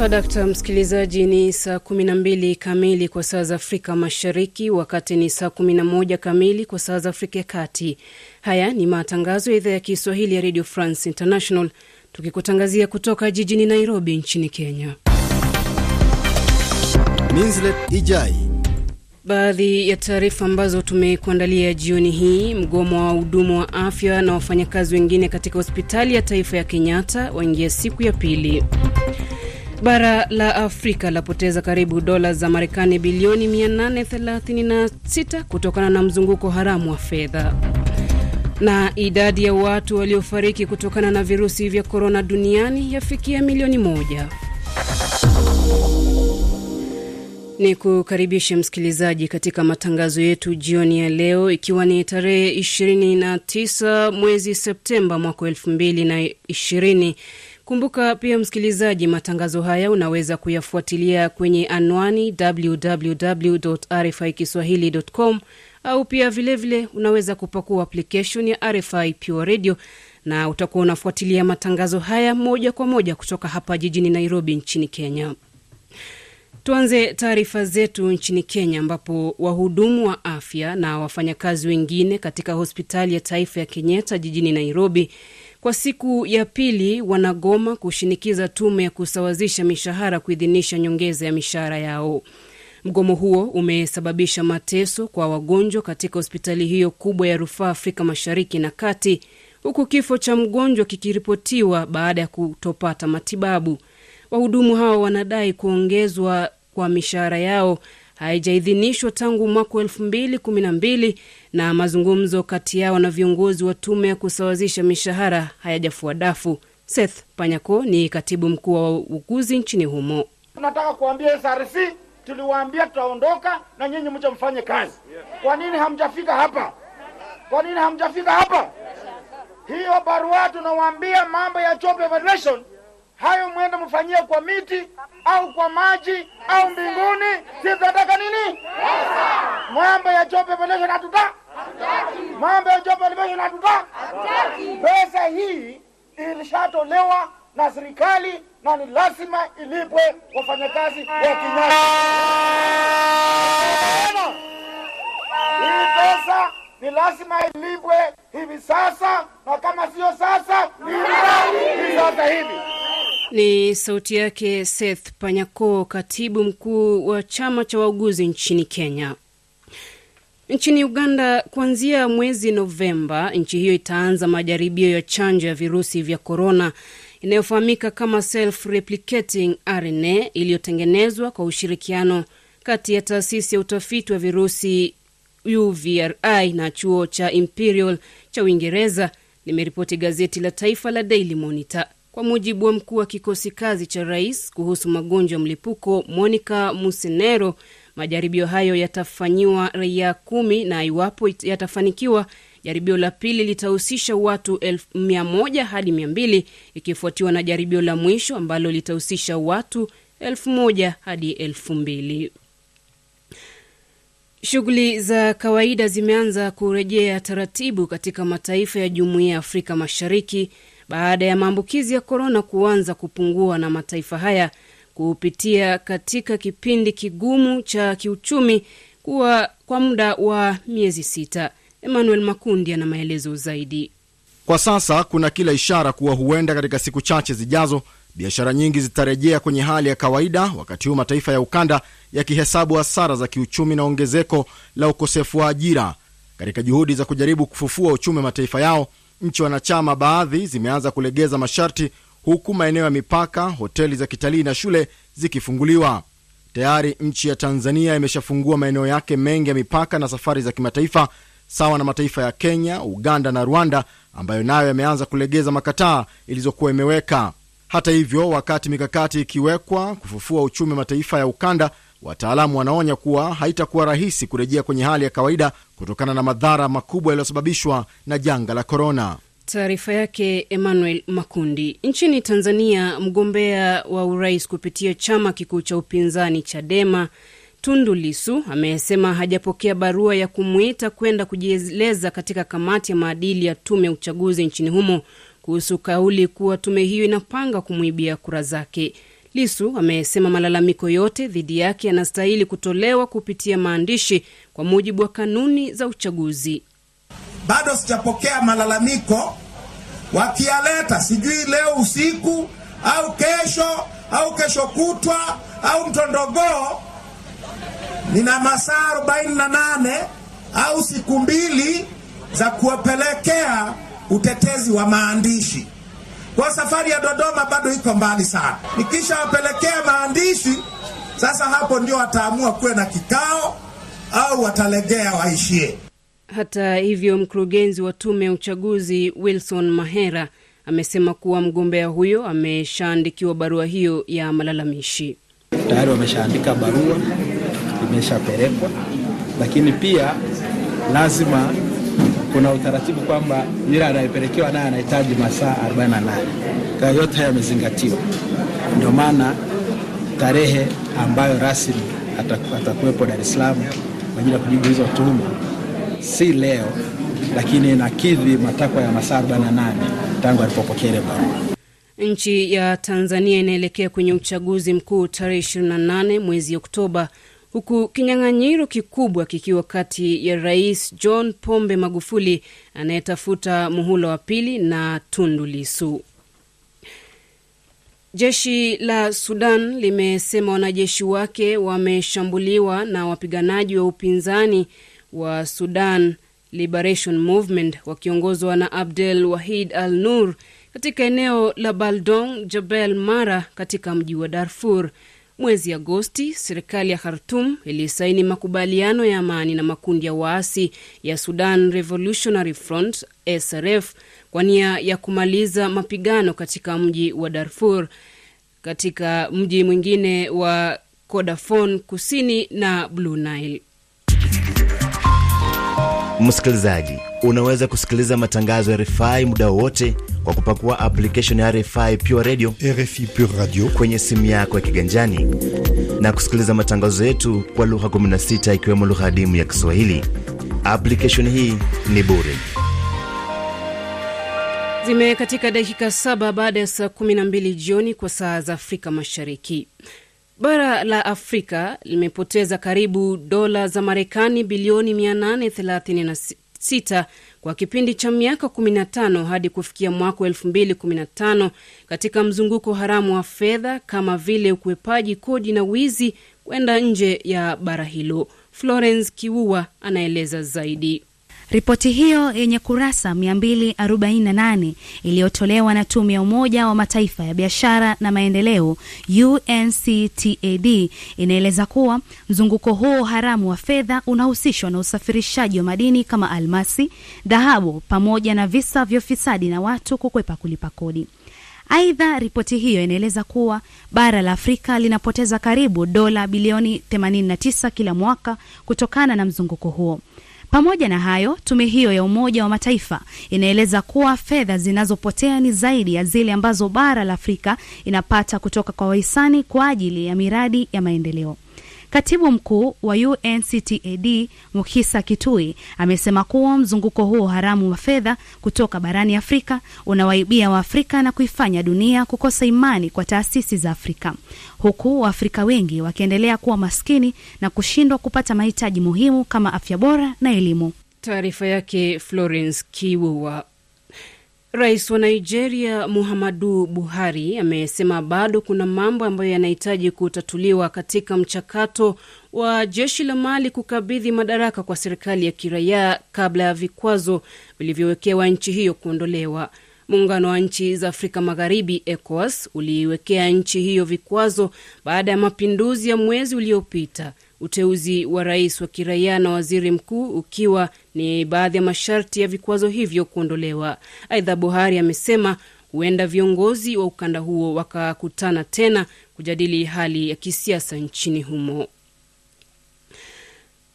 Swadakta msikilizaji, ni saa 12 kamili kwa saa za Afrika Mashariki, wakati ni saa 11 kamili kwa saa za Afrika ya Kati. Haya ni matangazo ya idhaa ya Kiswahili ya Radio France International, tukikutangazia kutoka jijini Nairobi nchini Kenya. Minslet Ijai. Baadhi ya taarifa ambazo tumekuandalia jioni hii: mgomo wa wahudumu wa afya na wafanyakazi wengine katika hospitali ya taifa ya Kenyatta waingia siku ya pili. Bara la Afrika lapoteza karibu dola za Marekani bilioni 836 kutokana na mzunguko haramu wa fedha. Na idadi ya watu waliofariki kutokana na virusi vya korona duniani yafikia milioni moja. Ni kukaribishe msikilizaji katika matangazo yetu jioni ya leo, ikiwa ni tarehe 29 mwezi Septemba mwaka 2020. Kumbuka pia msikilizaji, matangazo haya unaweza kuyafuatilia kwenye anwani www RFI Kiswahili.com au pia vilevile vile unaweza kupakua application ya RFI Pure Radio na utakuwa unafuatilia matangazo haya moja kwa moja kutoka hapa jijini Nairobi nchini Kenya. Tuanze taarifa zetu nchini Kenya, ambapo wahudumu wa afya na wafanyakazi wengine katika hospitali ya taifa ya Kenyatta jijini Nairobi kwa siku ya pili wanagoma kushinikiza tume ya kusawazisha mishahara kuidhinisha nyongeza ya mishahara yao. Mgomo huo umesababisha mateso kwa wagonjwa katika hospitali hiyo kubwa ya rufaa Afrika Mashariki na Kati, huku kifo cha mgonjwa kikiripotiwa baada ya kutopata matibabu. Wahudumu hao wanadai kuongezwa kwa mishahara yao haijaidhinishwa tangu mwaka wa elfu mbili kumi na mbili na mazungumzo kati yao na viongozi wa tume ya kusawazisha mishahara hayajafua dafu. Seth Panyako ni katibu mkuu wa uuguzi nchini humo. Tunataka kuambia SRC, tuliwaambia tutaondoka na nyinyi mje mfanye kazi. Kwa nini hamjafika hapa? Kwa nini hamjafika hapa? Hiyo barua tunawaambia mambo ya job evaluation hayo mwende mfanyie kwa miti au kwa maji au mbinguni. Sisi nini? Mambo ya job Revelation hatuta, mambo ya job Revelation hatuta. Pesa hii ilishatolewa na serikali na ni lazima ilipwe wafanyakazi wa Kenyatta. Hii pesa ni lazima ilipwe hivi sasa, na kama sio sasa ni sasa hivi. Ni sauti yake Seth Panyako, katibu mkuu wa chama cha wauguzi nchini Kenya. Nchini Uganda, kuanzia mwezi Novemba, nchi hiyo itaanza majaribio ya chanjo ya virusi vya korona inayofahamika kama self replicating RNA iliyotengenezwa kwa ushirikiano kati ya taasisi ya utafiti wa virusi UVRI na chuo cha Imperial cha Uingereza, limeripoti gazeti la taifa la Daily Monitor. Kwa mujibu wa mkuu wa kikosi kazi cha rais kuhusu magonjwa ya mlipuko Monica Musenero, majaribio hayo yatafanyiwa raia kumi na iwapo yatafanikiwa, jaribio la pili litahusisha watu elfu mia moja hadi mia mbili ikifuatiwa na jaribio la mwisho ambalo litahusisha watu elfu moja hadi elfu mbili. Shughuli za kawaida zimeanza kurejea taratibu katika mataifa ya jumuiya ya Afrika Mashariki baada ya maambukizi ya korona kuanza kupungua na mataifa haya kupitia katika kipindi kigumu cha kiuchumi kuwa kwa muda wa miezi sita. Emmanuel Makundi ana maelezo zaidi. Kwa sasa kuna kila ishara kuwa huenda katika siku chache zijazo biashara nyingi zitarejea kwenye hali ya kawaida, wakati huu mataifa ya ukanda yakihesabu hasara za kiuchumi na ongezeko la ukosefu wa ajira. Katika juhudi za kujaribu kufufua uchumi wa mataifa yao, nchi wanachama baadhi zimeanza kulegeza masharti, huku maeneo ya mipaka, hoteli za kitalii na shule zikifunguliwa. Tayari nchi ya Tanzania imeshafungua maeneo yake mengi ya mipaka na safari za kimataifa, sawa na mataifa ya Kenya, Uganda na Rwanda ambayo nayo yameanza kulegeza makataa ilizokuwa imeweka. Hata hivyo, wakati mikakati ikiwekwa kufufua uchumi wa mataifa ya ukanda, wataalamu wanaonya kuwa haitakuwa rahisi kurejea kwenye hali ya kawaida kutokana na madhara makubwa yaliyosababishwa na janga la korona. Taarifa yake Emmanuel Makundi. Nchini Tanzania, mgombea wa urais kupitia chama kikuu cha upinzani Chadema Tundu Lisu amesema hajapokea barua ya kumwita kwenda kujieleza katika kamati ya maadili ya tume ya uchaguzi nchini humo kuhusu kauli kuwa tume hiyo inapanga kumwibia kura zake. Lisu amesema malalamiko yote dhidi yake yanastahili kutolewa kupitia maandishi kwa mujibu wa kanuni za uchaguzi. Bado sijapokea malalamiko, wakiyaleta sijui leo usiku au kesho au kesho kutwa au mtondogoo, nina masaa arobaini na nane au siku mbili za kuwapelekea utetezi wa maandishi. Kwa safari ya Dodoma bado iko mbali sana. Nikishawapelekea maandishi sasa, hapo ndio wataamua kuwe na kikao au watalegea waishie. Hata hivyo, mkurugenzi wa tume ya uchaguzi Wilson Mahera amesema kuwa mgombea huyo ameshaandikiwa barua hiyo ya malalamishi. Tayari wameshaandika barua, imeshapelekwa, lakini pia lazima kuna utaratibu kwamba yule anayepelekewa naye anahitaji masaa 48. Kwa yote haya yamezingatiwa, ndio maana tarehe ambayo rasmi atakuwepo Dar es Salaam kwa ajili ya kujibu hizo tuhuma si leo, lakini inakidhi matakwa ya masaa 48 tangu alipopokea ile barua. Nchi ya Tanzania inaelekea kwenye uchaguzi mkuu tarehe 28 mwezi Oktoba, huku kinyang'anyiro kikubwa kikiwa kati ya Rais John Pombe Magufuli anayetafuta muhula wa pili na Tundu Lissu. Jeshi la Sudan limesema wanajeshi wake wameshambuliwa na wapiganaji wa upinzani wa Sudan Liberation Movement wakiongozwa na Abdel Wahid Al Nur katika eneo la Baldong Jabel Mara katika mji wa Darfur. Mwezi Agosti, serikali ya Khartum ilisaini makubaliano ya amani na makundi ya waasi ya Sudan Revolutionary Front SRF kwa nia ya kumaliza mapigano katika mji wa Darfur, katika mji mwingine wa Kodafon kusini na Blue Nile. Msikilizaji, unaweza kusikiliza matangazo ya RFI muda wowote kwa kupakua application ya RFI Pure Radio, RFI Pure Radio kwenye simu yako ya kiganjani na kusikiliza matangazo yetu kwa lugha 16 ikiwemo lugha adimu ya Kiswahili. Application hii ni bure. Zimekatika dakika saba baada ya saa 12 jioni kwa saa za Afrika Mashariki. Bara la Afrika limepoteza karibu dola za Marekani bilioni 836 kwa kipindi cha miaka 15 hadi kufikia mwaka 2015 katika mzunguko haramu wa fedha kama vile ukwepaji kodi na wizi kwenda nje ya bara hilo. Florence Kiua anaeleza zaidi. Ripoti hiyo yenye kurasa 248 iliyotolewa na tume ya Umoja wa Mataifa ya biashara na maendeleo UNCTAD inaeleza kuwa mzunguko huo haramu wa fedha unahusishwa na usafirishaji wa madini kama almasi, dhahabu pamoja na visa vya ufisadi na watu kukwepa kulipa kodi. Aidha, ripoti hiyo inaeleza kuwa bara la Afrika linapoteza karibu dola bilioni 89 kila mwaka kutokana na mzunguko huo. Pamoja na hayo, tume hiyo ya Umoja wa Mataifa inaeleza kuwa fedha zinazopotea ni zaidi ya zile ambazo bara la Afrika inapata kutoka kwa wahisani kwa ajili ya miradi ya maendeleo. Katibu mkuu wa UNCTAD Mukisa Kitui amesema kuwa mzunguko huo haramu wa fedha kutoka barani Afrika unawaibia Waafrika na kuifanya dunia kukosa imani kwa taasisi za Afrika, huku Waafrika wengi wakiendelea kuwa maskini na kushindwa kupata mahitaji muhimu kama afya bora na elimu. Taarifa yake Florence Kiwuwa. Rais wa Nigeria Muhammadu Buhari amesema bado kuna mambo ambayo yanahitaji kutatuliwa katika mchakato wa jeshi la Mali kukabidhi madaraka kwa serikali ya kiraia kabla ya vikwazo vilivyowekewa nchi hiyo kuondolewa. Muungano wa nchi za Afrika Magharibi, ECOWAS, uliiwekea nchi hiyo vikwazo baada ya mapinduzi ya mwezi uliopita. Uteuzi wa rais wa kiraia na waziri mkuu ukiwa ni baadhi ya masharti ya vikwazo hivyo kuondolewa. Aidha, Buhari amesema huenda viongozi wa ukanda huo wakakutana tena kujadili hali ya kisiasa nchini humo.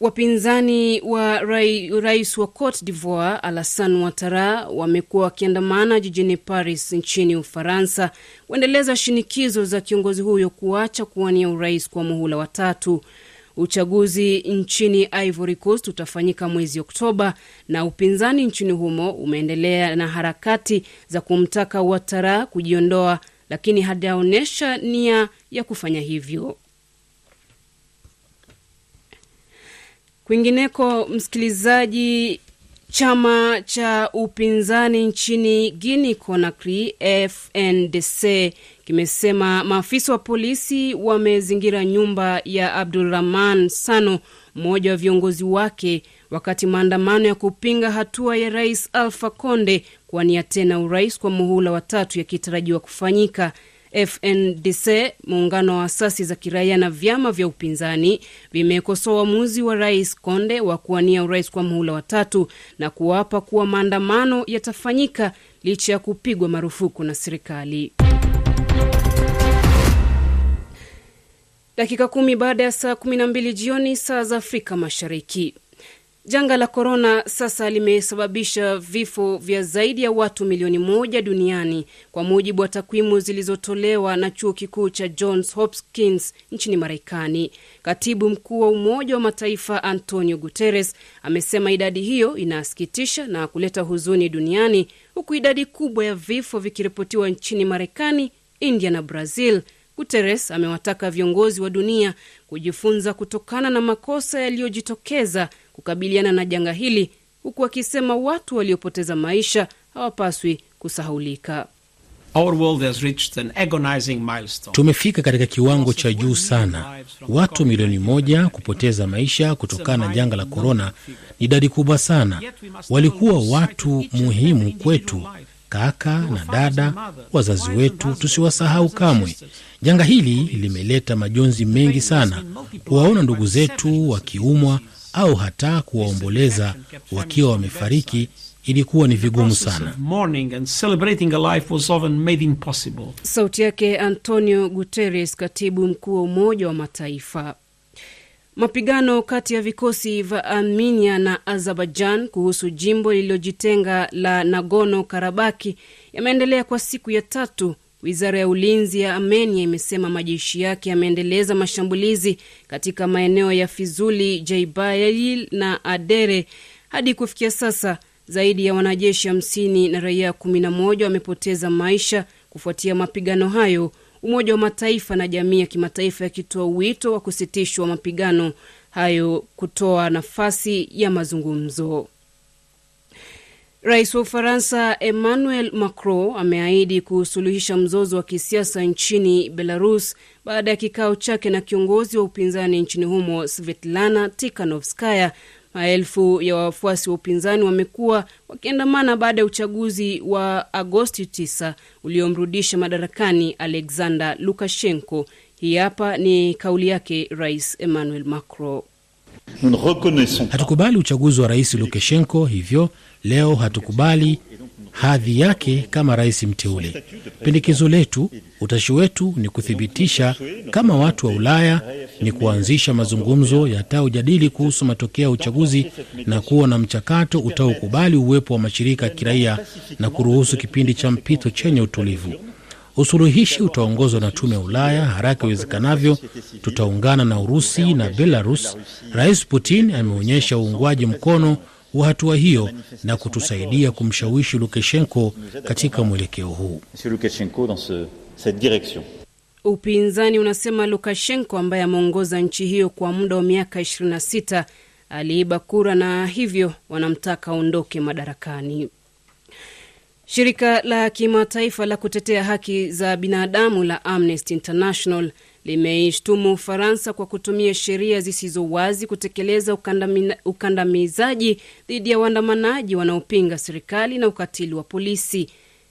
Wapinzani wa rai, rais wa Cote d'Ivoire Alassane Ouattara wamekuwa wakiandamana jijini Paris nchini Ufaransa kuendeleza shinikizo za kiongozi huyo kuacha kuwania urais kwa muhula wa tatu. Uchaguzi nchini Ivory Coast utafanyika mwezi Oktoba na upinzani nchini humo umeendelea na harakati za kumtaka Ouattara kujiondoa lakini hajaonyesha nia ya kufanya hivyo. Kwingineko, msikilizaji, chama cha upinzani nchini Guinea Conakry FNDC kimesema maafisa wa polisi wamezingira nyumba ya Abdulrahman Sano, mmoja wa viongozi wake, wakati maandamano ya kupinga hatua ya rais Alpha Conde kuwania tena urais kwa muhula wa tatu yakitarajiwa kufanyika. FNDC, muungano wa asasi za kiraia na vyama vya upinzani, vimekosoa uamuzi wa rais Konde wa kuwania urais kwa muhula wa tatu na kuwapa kuwa maandamano yatafanyika licha ya kupigwa marufuku na serikali. Dakika kumi baada ya saa kumi na mbili jioni saa za Afrika Mashariki. Janga la korona sasa limesababisha vifo vya zaidi ya watu milioni moja duniani kwa mujibu wa takwimu zilizotolewa na chuo kikuu cha Johns Hopkins nchini Marekani. Katibu mkuu wa Umoja wa Mataifa Antonio Guterres amesema idadi hiyo inasikitisha na kuleta huzuni duniani, huku idadi kubwa ya vifo vikiripotiwa nchini Marekani, India na Brazil. Guterres amewataka viongozi wa dunia kujifunza kutokana na makosa yaliyojitokeza kukabiliana na janga hili, huku akisema watu waliopoteza maisha hawapaswi kusahaulika. Tumefika katika kiwango cha juu sana. Watu milioni moja kupoteza maisha kutokana na janga la korona ni idadi kubwa sana. Walikuwa watu muhimu kwetu, kaka na dada, wazazi wetu, tusiwasahau kamwe. Janga hili limeleta majonzi mengi sana. Kuwaona ndugu zetu wakiumwa au hata kuwaomboleza wakiwa wamefariki ilikuwa ni vigumu sana. Sauti yake Antonio Guterres, katibu mkuu wa Umoja wa Mataifa. Mapigano kati ya vikosi vya Armenia na Azerbaijan kuhusu jimbo lililojitenga la Nagorno Karabaki yameendelea kwa siku ya tatu. Wizara ya ulinzi ya Armenia imesema majeshi yake yameendeleza mashambulizi katika maeneo ya Fizuli, Jaibail na Adere. Hadi kufikia sasa zaidi ya wanajeshi hamsini na raia kumi na moja wamepoteza maisha kufuatia mapigano hayo, Umoja wa Mataifa na jamii ya kimataifa yakitoa wito wa kusitishwa mapigano hayo kutoa nafasi ya mazungumzo. Rais wa Ufaransa Emmanuel Macron ameahidi kusuluhisha mzozo wa kisiasa nchini Belarus baada ya kikao chake na kiongozi wa upinzani nchini humo Svetlana Tikhanovskaya. Maelfu ya wafuasi wa upinzani wamekuwa wakiandamana baada ya uchaguzi wa Agosti 9 uliomrudisha madarakani Alexander Lukashenko. Hii hapa ni kauli yake Rais Emmanuel Macron. Hatukubali uchaguzi wa rais Lukashenko, hivyo leo hatukubali hadhi yake kama rais mteule. Pendekezo letu, utashi wetu ni kuthibitisha kama watu wa Ulaya ni kuanzisha mazungumzo yataojadili kuhusu matokeo ya uchaguzi na kuwa na mchakato utaokubali uwepo wa mashirika ya kiraia na kuruhusu kipindi cha mpito chenye utulivu. Usuluhishi utaongozwa na tume ya Ulaya haraka iwezekanavyo. Tutaungana na Urusi na Belarus. Rais Putin ameonyesha uungwaji mkono wa hatua hiyo na kutusaidia kumshawishi Lukashenko katika mwelekeo huu. Upinzani unasema Lukashenko ambaye ameongoza nchi hiyo kwa muda wa miaka 26 aliiba kura na hivyo wanamtaka aondoke madarakani. Shirika la kimataifa la kutetea haki za binadamu la Amnesty International limeishtumu Ufaransa kwa kutumia sheria zisizo wazi kutekeleza ukandami, ukandamizaji dhidi ya waandamanaji wanaopinga serikali na ukatili wa polisi.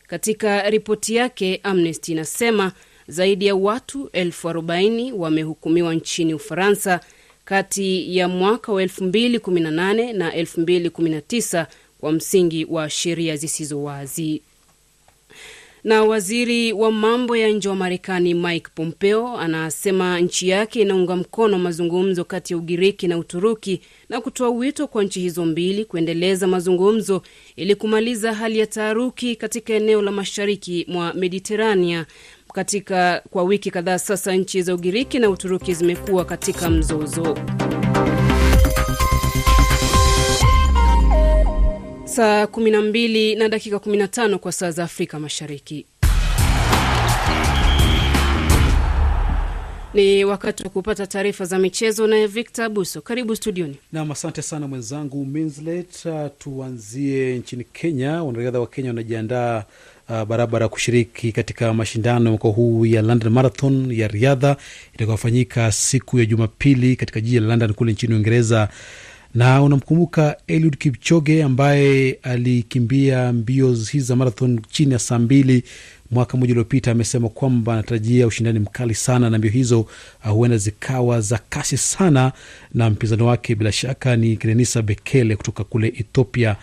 Katika ripoti yake, Amnesty inasema zaidi ya watu elfu arobaini wamehukumiwa nchini Ufaransa kati ya mwaka wa 2018 na 2019 kwa msingi wa sheria zisizo wazi. Na waziri wa mambo ya nje wa Marekani Mike Pompeo anasema nchi yake inaunga mkono mazungumzo kati ya Ugiriki na Uturuki na kutoa wito kwa nchi hizo mbili kuendeleza mazungumzo ili kumaliza hali ya taharuki katika eneo la mashariki mwa Mediterania. Katika kwa wiki kadhaa sasa, nchi za Ugiriki na Uturuki zimekuwa katika mzozo. Saa 12 na dakika 15 kwa saa za Afrika Mashariki. Ni wakati wa kupata taarifa za michezo naye Victor Abuso. Karibu studioni. Nam, asante sana mwenzangu Minslet. Uh, tuanzie nchini Kenya. Wanariadha wa Kenya wanajiandaa uh, barabara kushiriki katika mashindano mwaka huu ya London Marathon ya riadha itakayofanyika siku ya Jumapili katika jiji la London kule nchini Uingereza na unamkumbuka Eliud Kipchoge ambaye alikimbia mbio hizi za marathon chini ya saa mbili mwaka mmoja uliopita. Amesema kwamba anatarajia ushindani mkali sana na mbio hizo uh, huenda zikawa za kasi sana, na mpinzani wake bila shaka ni Kenenisa Bekele kutoka kule Ethiopia,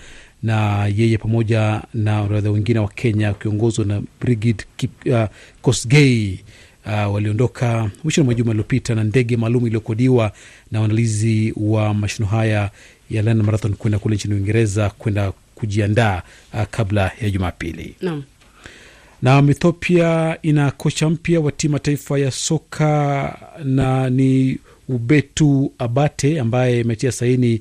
na yeye pamoja na wanariadha wengine wa Kenya wakiongozwa na Brigid uh, Kosgei Uh, waliondoka mwishoni mwa juma iliyopita na ndege maalum iliyokodiwa na waandalizi wa mashindano haya ya London Marathon kwenda kule nchini Uingereza kwenda kujiandaa uh, kabla ya Jumapili. Na Ethiopia ina kocha mpya wa timu ya taifa ya soka na ni Ubetu Abate ambaye imetia saini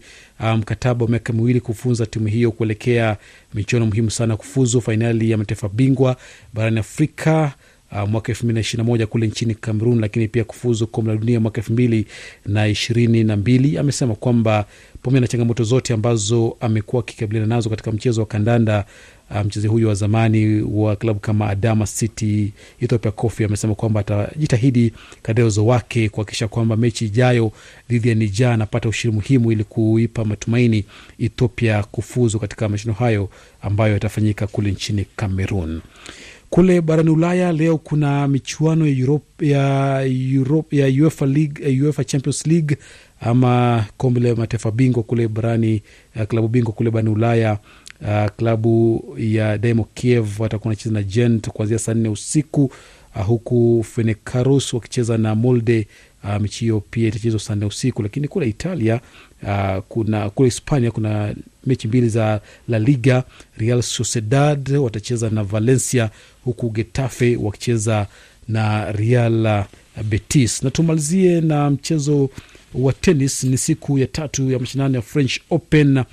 mkataba um, wa miaka miwili kufunza timu hiyo kuelekea michuano muhimu sana kufuzu fainali ya mataifa bingwa barani Afrika Uh, mwaka elfu mbili na ishirini na moja kule nchini Cameroon, lakini pia kufuzu kombe la dunia mwaka elfu mbili na ishirini na mbili. Amesema kwamba pamoja na changamoto zote ambazo amekuwa akikabiliana nazo katika mchezo wa kandanda, uh, mchezaji huyo wa zamani wa klabu kama Adama City, Ethiopia Coffee, amesema kwamba atajitahidi kadri uwezo wake kuhakikisha kwamba mechi ijayo dhidi ya Nija anapata ushindi muhimu ili kuipa matumaini Ethiopia kufuzu katika mashindano hayo ambayo yatafanyika kule nchini Cameroon. Kule barani Ulaya leo kuna michuano ya Europe, ya, Europe, ya UEFA League, UEFA Champions League ama kombe la mataifa bingwa kule barani uh, klabu bingwa kule barani Ulaya. Uh, klabu ya Dynamo Kiev watakuwa wanacheza na Gent kuanzia saa nne usiku uh, huku Fenerbahce wakicheza na Molde. Uh, mechi hiyo pia itachezwa saa usiku, lakini kule Italia uh, kuna kule Hispania kuna mechi mbili za La Liga. Real Sociedad watacheza na Valencia huku Getafe wakicheza na Real Betis. Na tumalizie na mchezo wa tenis. Ni siku ya tatu ya mashindano ya French Open. Uh,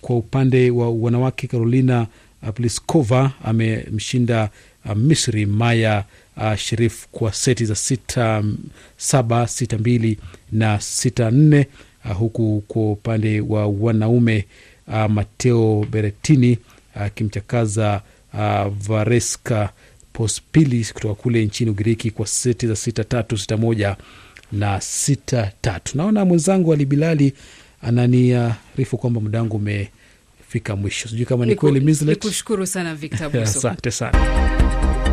kwa upande wa wanawake Carolina Pliskova amemshinda uh, Misri Maya uh, Sherif kwa seti za sita saba sita mbili na sita nne uh, huku kwa upande wa wanaume uh, Mateo Beretini akimchakaza uh, uh, Vareska Pospilis kutoka kule nchini Ugiriki kwa seti za sita tatu sita moja na sita tatu. Naona mwenzangu Ali Bilali ananiarifu uh, kwamba muda wangu umefika mwisho. Sijui kama ni kweli. Nikushukuru sana Victor Buso. Asante sana.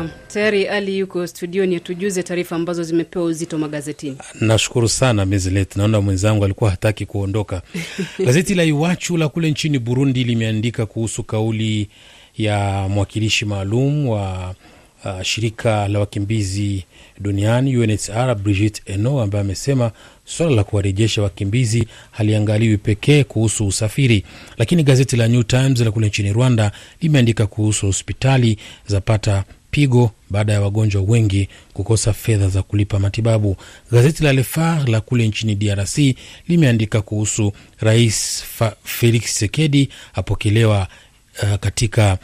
Naam, tayari Ali yuko studioni atujuze taarifa ambazo zimepewa uzito magazetini. Nashukuru sana Mezlet, naona mwenzangu alikuwa hataki kuondoka. Gazeti la Iwachu la kule nchini Burundi limeandika kuhusu kauli ya mwakilishi maalum wa uh, shirika la wakimbizi duniani UNHCR Brigitte Eno ambaye amesema swala la kuwarejesha wakimbizi haliangaliwi pekee kuhusu usafiri. Lakini gazeti la New Times la kule nchini Rwanda limeandika kuhusu hospitali zapata pigo baada ya wagonjwa wengi kukosa fedha za kulipa matibabu. Gazeti la Le Phare la kule nchini DRC limeandika kuhusu Rais Felix Tshisekedi apokelewa uh, katika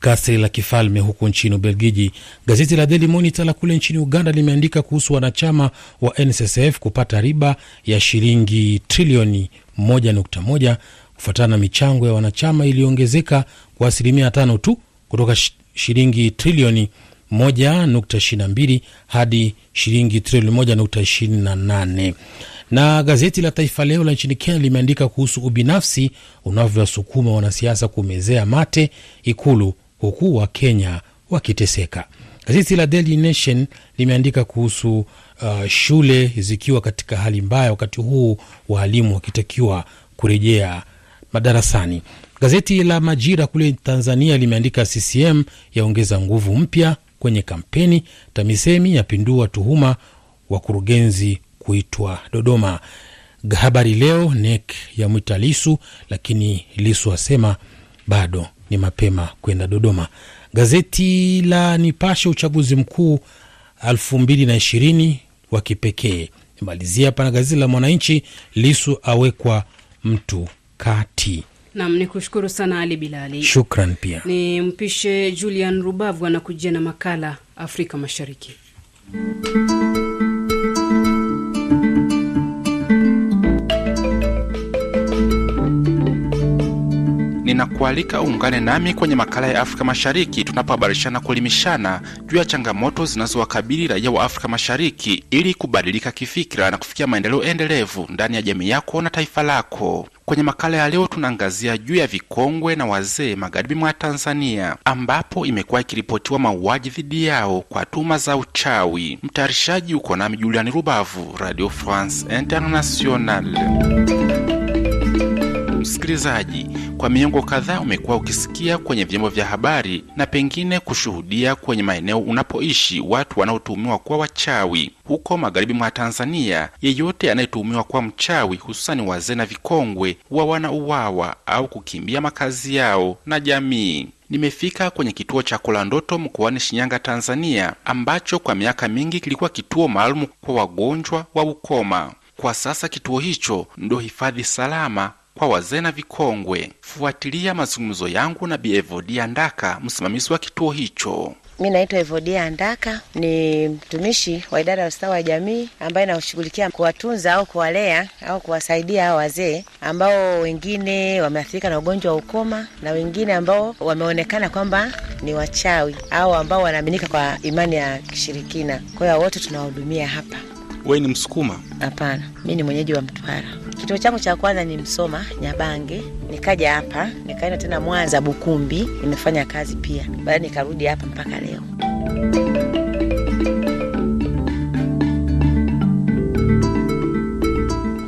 kasri la kifalme huko nchini Ubelgiji. Gazeti la Daily Monitor la kule nchini Uganda limeandika kuhusu wanachama wa NSSF kupata riba ya shilingi trilioni 1.1 kufuatana na michango ya wanachama iliyoongezeka kwa asilimia tano tu kutoka shilingi trilioni 1.22 hadi shilingi trilioni 1.28 na gazeti la Taifa Leo la nchini Kenya limeandika kuhusu ubinafsi unavyowasukuma wanasiasa kumezea mate Ikulu, huku Wakenya wakiteseka. Gazeti la Daily Nation limeandika kuhusu uh, shule zikiwa katika hali mbaya, wakati huu waalimu wakitakiwa kurejea madarasani. Gazeti la Majira kule Tanzania limeandika CCM yaongeza nguvu mpya kwenye kampeni, TAMISEMI yapindua tuhuma wakurugenzi kuitwa Dodoma. Habari Leo, nek ya mwita Lisu, lakini Lisu asema bado ni mapema kwenda Dodoma. Gazeti la Nipashe, uchaguzi mkuu elfu mbili na ishirini wa kipekee. Nimalizia hapa na gazeti la Mwananchi, Lisu awekwa mtu kati. Nam ni kushukuru sana Ali Bilali. Shukran pia. Ni mpishe Julian Rubavu anakujia na makala Afrika Mashariki. Ninakualika uungane nami kwenye makala ya Afrika Mashariki tunapohabarishana kuelimishana juu ya changamoto zinazowakabili raia wa Afrika Mashariki ili kubadilika kifikira na kufikia maendeleo endelevu ndani ya jamii yako na taifa lako. Kwenye makala ya leo tunaangazia juu ya vikongwe na wazee magharibi mwa Tanzania, ambapo imekuwa ikiripotiwa mauaji dhidi yao kwa tuma za uchawi. Mtayarishaji uko nami Juliani Rubavu, Radio France International. Msikilizaji, kwa miongo kadhaa umekuwa ukisikia kwenye vyombo vya habari na pengine kushuhudia kwenye maeneo unapoishi watu wanaotuhumiwa kuwa wachawi. Huko magharibi mwa Tanzania, yeyote anayetuhumiwa kuwa mchawi, hususani wazee na vikongwe, huwa wanauawa au kukimbia makazi yao na jamii. Nimefika kwenye kituo cha Kolandoto mkoani Shinyanga, Tanzania, ambacho kwa miaka mingi kilikuwa kituo maalum kwa wagonjwa wa ukoma. Kwa sasa kituo hicho ndo hifadhi salama kwa wazee na vikongwe. Fuatilia mazungumzo yangu na Bi Evodia Ndaka, msimamizi wa kituo hicho. Mi naitwa Evodia Andaka, ni mtumishi wa idara ya ustawi wa jamii ambaye inashughulikia kuwatunza au kuwalea au kuwasaidia hao wazee ambao wengine wameathirika na ugonjwa wa ukoma na wengine ambao wameonekana kwamba ni wachawi au ambao wanaaminika kwa imani ya kishirikina. Kwa hiyo wote tunawahudumia hapa. Wewe ni Msukuma? Hapana, mi ni mwenyeji wa Mtwara. Kituo changu cha kwanza ni Msoma Nyabange, nikaja hapa nikaenda tena Mwanza Bukumbi, nimefanya kazi pia, baadaye nikarudi hapa mpaka leo.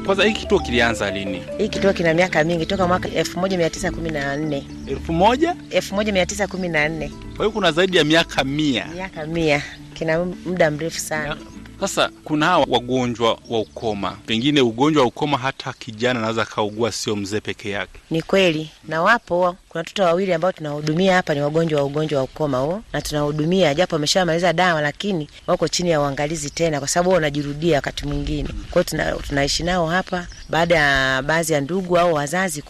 Kwanza, hii kituo kilianza lini? Hii kituo kina miaka mingi, toka mwaka 1914 elfu moja 1914, kwa hiyo kuna zaidi ya miaka mia. miaka mia, kina muda mrefu sana. Sasa kuna hawa wagonjwa wa ukoma, pengine ugonjwa wa ukoma hata kijana anaweza akaugua, sio mzee peke yake. Ni kweli, na wapo kuna watoto wawili ambao tunawahudumia hapa, ni wagonjwa wa ugonjwa wa ukoma huo, na tunawahudumia japo wameshamaliza dawa, lakini wako chini ya uangalizi tena, kwa sababu wanajirudia wakati mwingine. Kwa hiyo tuna, tunaishi nao hapa baada ya baadhi ya ndugu au wazazi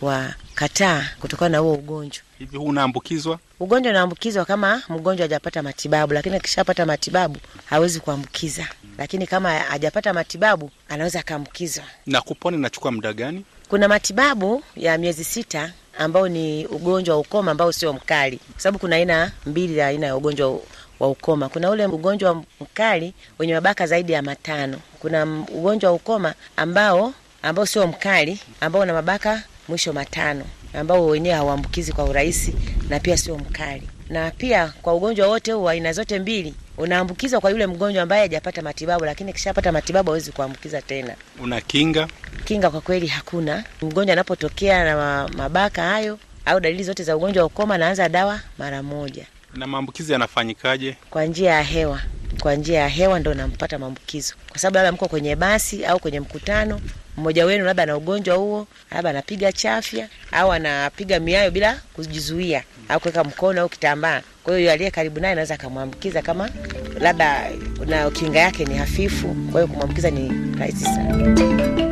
kuwakataa kutokana na huo ugonjwa. Hivi huu unaambukizwa? Ugonjwa unaambukizwa kama mgonjwa hajapata matibabu, lakini akishapata matibabu hawezi kuambukiza, lakini kama hajapata matibabu anaweza akaambukizwa. Na kupona inachukua muda gani? Kuna matibabu ya miezi sita ambao ni ugonjwa wa ukoma ambao sio mkali, kwa sababu kuna aina mbili ya aina ya ugonjwa wa ukoma. Kuna ule ugonjwa mkali wenye mabaka zaidi ya matano. Kuna ugonjwa wa ukoma ambao ambao sio mkali, ambao una mabaka mwisho matano, ambao wenyewe hauambukizi kwa urahisi na pia sio mkali. Na pia kwa ugonjwa wote huu aina zote mbili unaambukizwa kwa yule mgonjwa ambaye hajapata matibabu, lakini kishapata matibabu hawezi kuambukiza tena. Una kinga? Kinga kwa kweli hakuna. Mgonjwa anapotokea na mabaka hayo au dalili zote za ugonjwa wa ukoma, anaanza dawa mara moja. Na maambukizi yanafanyikaje? Kwa njia ya hewa. Kwa njia ya hewa ndo nampata maambukizo, kwa sababu labda mko kwenye basi au kwenye mkutano, mmoja wenu labda ana ugonjwa huo, labda anapiga chafya au anapiga miayo bila kujizuia au kuweka mkono au kitambaa. Kwa hiyo aliye karibu naye anaweza akamwambukiza, kama labda na kinga yake ni hafifu, kwa hiyo kumwambukiza ni rahisi sana.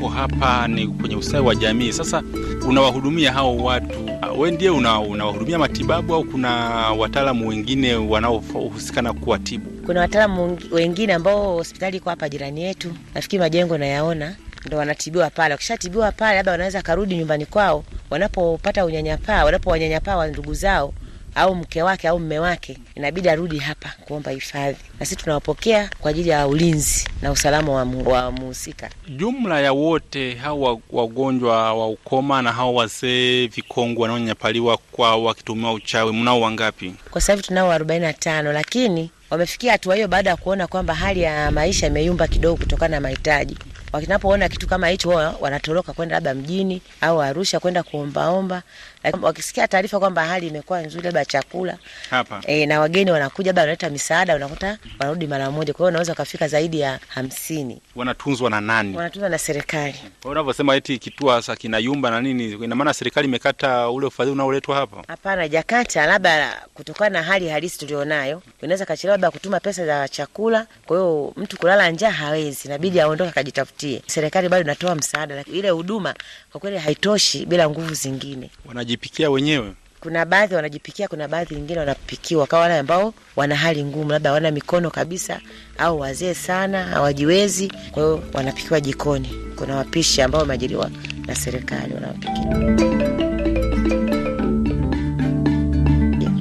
Uko hapa ni kwenye ustawi wa jamii, sasa unawahudumia hao watu, we ndiye unawahudumia una matibabu au kuna wataalamu wengine wanaohusika na kuwatibu? Kuna wataalamu wengine ambao hospitali iko hapa jirani yetu, nafikiri majengo nayaona, ndo wanatibiwa pale. Wakishatibiwa pale, labda wanaweza karudi nyumbani kwao, wanapopata unyanyapaa, wanapowanyanyapaa wa ndugu zao au mke wake au mme wake, inabidi arudi hapa kuomba hifadhi, na sisi tunawapokea kwa ajili ya ulinzi na usalama wa muhusika. Jumla ya wote hao wagonjwa wa ukoma na hao wazee vikongwe wanaonyanyapaliwa kwa wakitumiwa uchawi, mnao wangapi kwa sasa hivi? Tunao arobaini na tano, lakini wamefikia hatua hiyo baada ya kuona kwamba hali ya maisha imeyumba kidogo kutokana na mahitaji. Wakinapoona kitu kama hicho, wanatoroka kwenda labda mjini au Arusha kwenda kuombaomba, lakini wakisikia taarifa kwamba hali imekuwa nzuri, labda chakula hapa e, na wageni wanakuja, labda wanaleta misaada, unakuta wanarudi mara moja. Kwa hiyo wanaweza wakafika zaidi ya hamsini. Wanatunzwa na nani? Wanatunzwa na serikali. Unavyosema eti kituo sasa kinayumba na nini, ina maana serikali imekata ule ufadhili unaoletwa hapa? Hapana, jakata, labda kutokana na hali halisi tulionayo, inaweza kachelewa labda kutuma pesa za chakula. Kwa hiyo mtu kulala njaa hawezi, inabidi aondoke akajitafutie. Serikali bado inatoa msaada, lakini ile huduma kwa kweli haitoshi bila nguvu zingine. Wanajipikia wenyewe. Kuna baadhi wanajipikia, kuna baadhi wengine wanapikiwa, kwa wale ambao wana hali ngumu, labda hawana mikono kabisa au wazee sana hawajiwezi, kwa hiyo wanapikiwa jikoni. Kuna wapishi ambao wameajiriwa na serikali wanawapikia.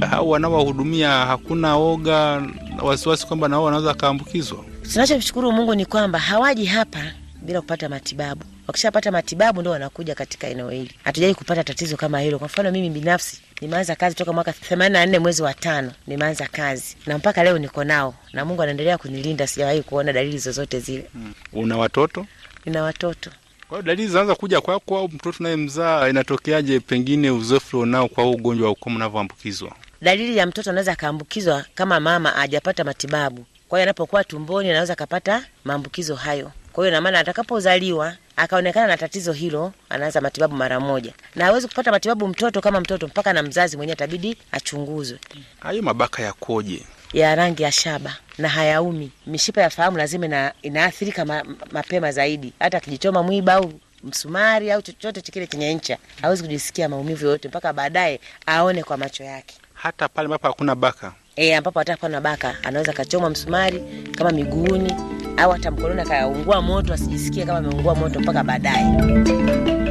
Hao wanaowahudumia hakuna oga wasiwasi kwamba nao wanaweza wakaambukizwa. Tunachomshukuru Mungu ni kwamba hawaji hapa bila kupata matibabu. Wakishapata matibabu ndo wanakuja katika eneo hili. Hatujai kupata tatizo kama hilo. Kwa mfano mimi binafsi nimeanza kazi toka mwaka themanini na nne mwezi wa tano nimeanza kazi na mpaka leo niko nao, na Mungu anaendelea kunilinda, sijawahi kuona dalili zozote zile. Una watoto? Nina watoto. Kwa hiyo dalili zinaanza kuja kwako au mtoto naye mzaa, inatokeaje? Pengine uzoefu unao kwa huu ugonjwa wa ukoma unavyoambukizwa? Dalili ya mtoto anaweza akaambukizwa kama mama hajapata matibabu. Kwa hiyo anapokuwa tumboni anaweza akapata maambukizo hayo. Kwa hiyo ina maana atakapozaliwa akaonekana na tatizo hilo, anaanza matibabu mara moja, na hawezi kupata matibabu mtoto kama mtoto mpaka na mzazi mwenyewe atabidi achunguzwe. Hayo mabaka yakoje? ya rangi ya shaba na hayaumi. Mishipa ya fahamu lazima ina, inaathirika ma, mapema zaidi. Hata akijichoma mwiba au msumari au chochote kile chenye ncha hawezi kujisikia maumivu yoyote mpaka baadaye aone kwa macho yake. Hata pale ambapo hakuna baka E, ambapo hata baka anaweza kachoma msumari kama miguuni au hata mkononi akaungua moto, asijisikie kama ameungua moto mpaka baadaye.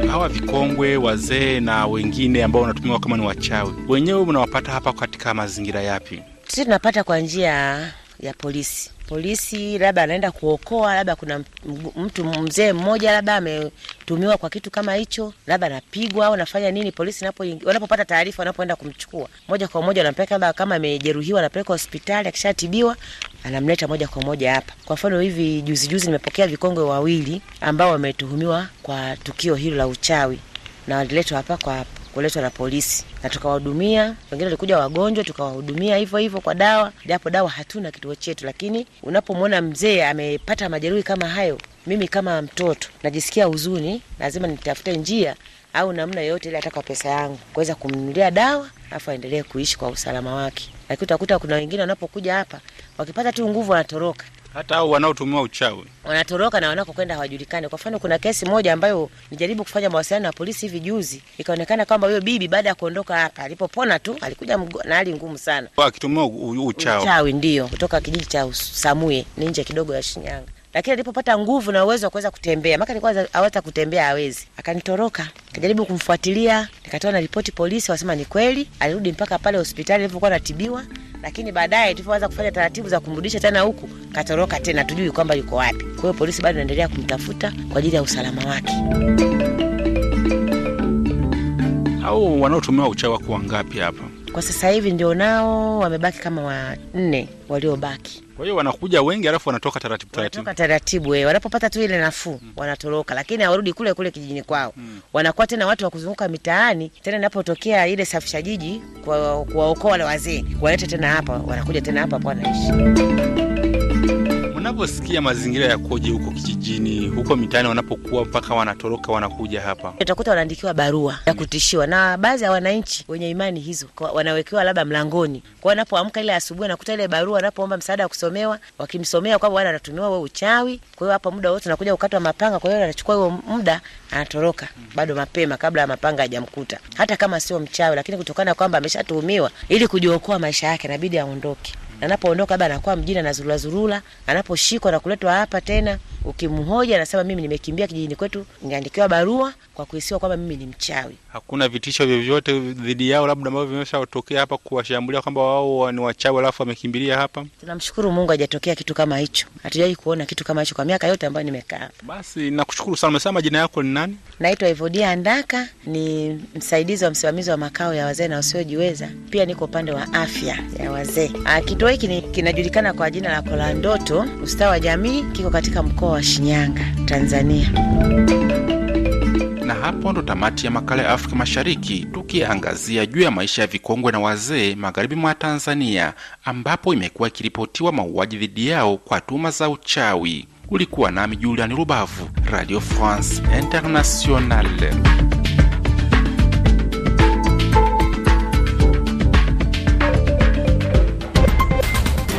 hawa vikongwe, wazee na wengine ambao wanatumiwa kama ni wachawi, wenyewe mnawapata hapa katika mazingira yapi? Sisi tunapata kwa njia ya polisi. Polisi labda anaenda kuokoa, labda kuna mtu mzee mmoja labda ametumiwa kwa kitu kama hicho, labda anapigwa au anafanya nini. Polisi napo wanapopata taarifa, wanapoenda kumchukua moja kwa moja, wanampeleka labda kama amejeruhiwa, anapeleka hospitali, akishatibiwa anamleta moja kwa moja hapa. Kwa mfano hivi juzi juzi nimepokea vikongwe wawili ambao wametuhumiwa kwa tukio hilo la uchawi na waliletwa hapa kwa kuletwa na polisi na tukawahudumia. Wengine walikuja wagonjwa, tukawahudumia hivyo hivyo kwa dawa, japo dawa hatuna kituo chetu. Lakini unapomwona mzee amepata majeruhi kama hayo, mimi kama mtoto najisikia huzuni, lazima nitafute njia au namna yoyote ile, hata kwa pesa yangu kuweza kumnunulia dawa, alafu aendelee kuishi kwa usalama wake. Lakini utakuta kuna wengine wanapokuja hapa wakipata tu nguvu wanatoroka Hata hao wanaotumiwa uchawi. Wanatoroka na wanakokwenda hawajulikani. Kwa mfano, kuna kesi moja ambayo nijaribu kufanya mawasiliano na polisi hivi juzi, ikaonekana kwamba huyo bibi baada ya kuondoka hapa, alipopona tu alikuja mgo- na hali ngumu sana, akitumiwa uchawi. uchawi ndio, kutoka kijiji cha Samue, ni nje kidogo ya Shinyanga lakini alipopata nguvu na uwezo wa kuweza kutembea, maka alikuwa aweza kutembea, hawezi, akanitoroka. Nikajaribu kumfuatilia, nikatoa na ripoti polisi, wasema ni kweli. Alirudi mpaka pale hospitali alipokuwa anatibiwa, lakini baadaye tulivyoanza kufanya taratibu za kumrudisha tena huku, katoroka tena, tujui kwamba yuko wapi. Kwa hiyo polisi bado inaendelea kumtafuta kwa ajili ya usalama wake. au wanaotumiwa uchawi wako wangapi hapa? Kwa sasa hivi ndio nao wamebaki kama wanne waliobaki. Kwa hiyo wanakuja wengi, alafu wanatoka taratibu taratibu. Wanatoka taratibu eh, wanapopata tu ile nafuu wanatoroka, lakini hawarudi kule kule kijijini kwao. Wanakuwa tena watu wa kuzunguka mitaani, tena inapotokea ile safisha jiji kuwaokoa wale wazee, waleta tena hapa, wanakuja tena hapa hapo wanaishi. Mnavyosikia mazingira yakoje huko kijijini, huko mitaani, wanapokuwa mpaka wanatoroka wanakuja hapa? Utakuta wanaandikiwa barua ya kutishiwa, na baadhi ya wananchi wenye imani hizo wanawekewa labda mlangoni, kwao, wanapoamka ile asubuhi, wanakuta ile barua, wanapoomba msaada wa kusomewa, wakimsomea kwamba wana anatumiwa wewe uchawi. Kwa hiyo hapa muda wote anakuja kukatwa mapanga, kwa hiyo anachukua huo muda, anatoroka bado mapema, kabla ya mapanga hajamkuta, hata kama sio mchawi, lakini kutokana na kwamba ameshatuhumiwa, ili kujiokoa maisha yake, inabidi aondoke anapoondoka labda anakuwa mjini anazurula zurula, anaposhikwa na kuletwa hapa tena, ukimhoja anasema mimi nimekimbia kijijini kwetu, niandikiwa barua kwa kuhisiwa kwamba mimi ni mchawi. Hakuna vitisho vyovyote dhidi yao, labda ambavyo vimeshatokea hapa, kuwashambulia kwamba wao ni wachawi alafu wamekimbilia hapa? Tunamshukuru Mungu hajatokea kitu kama hicho, hatujawahi kuona kitu kama hicho kwa miaka yote ambayo nimekaa hapa. Basi nakushukuru sana. Umesema majina yako ni nani? Naitwa Evodia Andaka, ni msaidizi wa msimamizi wa makao ya wazee na wasiojiweza. Pia niko upande wa afya ya wazee. Ah, Kituo hiki kinajulikana kwa jina la Kolandoto ustawi wa jamii, kiko katika mkoa wa Shinyanga, Tanzania. Na hapo ndo tamati ya makala ya Afrika Mashariki, tukiangazia juu ya maisha ya vikongwe na wazee magharibi mwa Tanzania, ambapo imekuwa ikiripotiwa mauaji dhidi yao kwa tuhuma za uchawi. Ulikuwa nami Julian Rubavu, Radio France Internationale.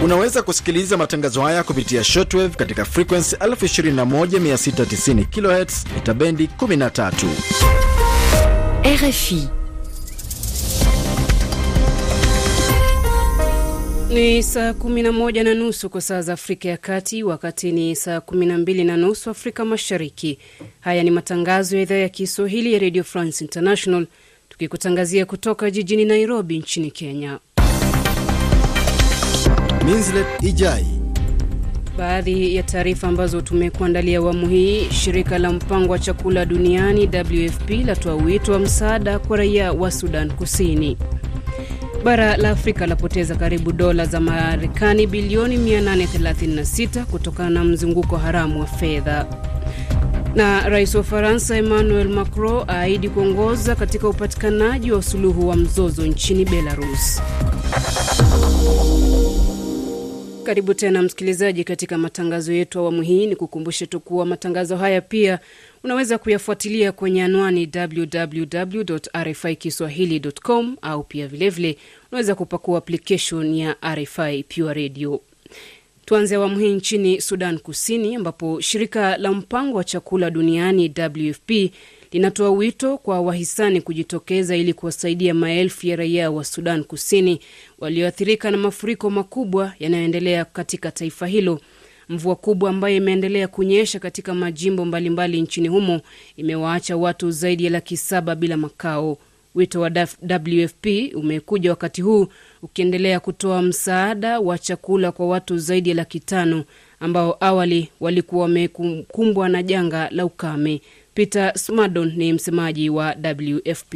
Unaweza kusikiliza matangazo haya kupitia shortwave katika frequency 21690 kHz mita bendi 13. RFI. Ni saa 11 na nusu kwa saa za Afrika ya Kati, wakati ni saa 12 na nusu Afrika Mashariki. Haya ni matangazo ya idhaa ya Kiswahili ya Radio France International, tukikutangazia kutoka jijini Nairobi nchini Kenya. Minslet Ijai. Baadhi ya taarifa ambazo tumekuandalia awamu hii: shirika la mpango wa chakula duniani WFP latoa wito wa msaada kwa raia wa Sudan Kusini. Bara la Afrika lapoteza karibu dola za Marekani bilioni 836 kutokana na mzunguko haramu wa fedha. Na rais wa Faransa Emmanuel Macron aahidi kuongoza katika upatikanaji wa suluhu wa mzozo nchini Belarus. Karibu tena msikilizaji, katika matangazo yetu awamu hii. Ni kukumbushe tu kuwa matangazo haya pia unaweza kuyafuatilia kwenye anwani www.rfi kiswahili.com au pia vilevile unaweza kupakua application ya RFI Pure Radio. Tuanze awamu hii nchini Sudan Kusini, ambapo shirika la mpango wa chakula duniani WFP linatoa wito kwa wahisani kujitokeza ili kuwasaidia maelfu ya raia wa Sudan Kusini walioathirika na mafuriko makubwa yanayoendelea katika taifa hilo. Mvua kubwa ambayo imeendelea kunyesha katika majimbo mbalimbali mbali nchini humo imewaacha watu zaidi ya laki saba bila makao. Wito wa WFP umekuja wakati huu ukiendelea kutoa msaada wa chakula kwa watu zaidi ya laki tano ambao awali walikuwa wamekumbwa na janga la ukame. Peter Smadon ni msemaji wa WFP.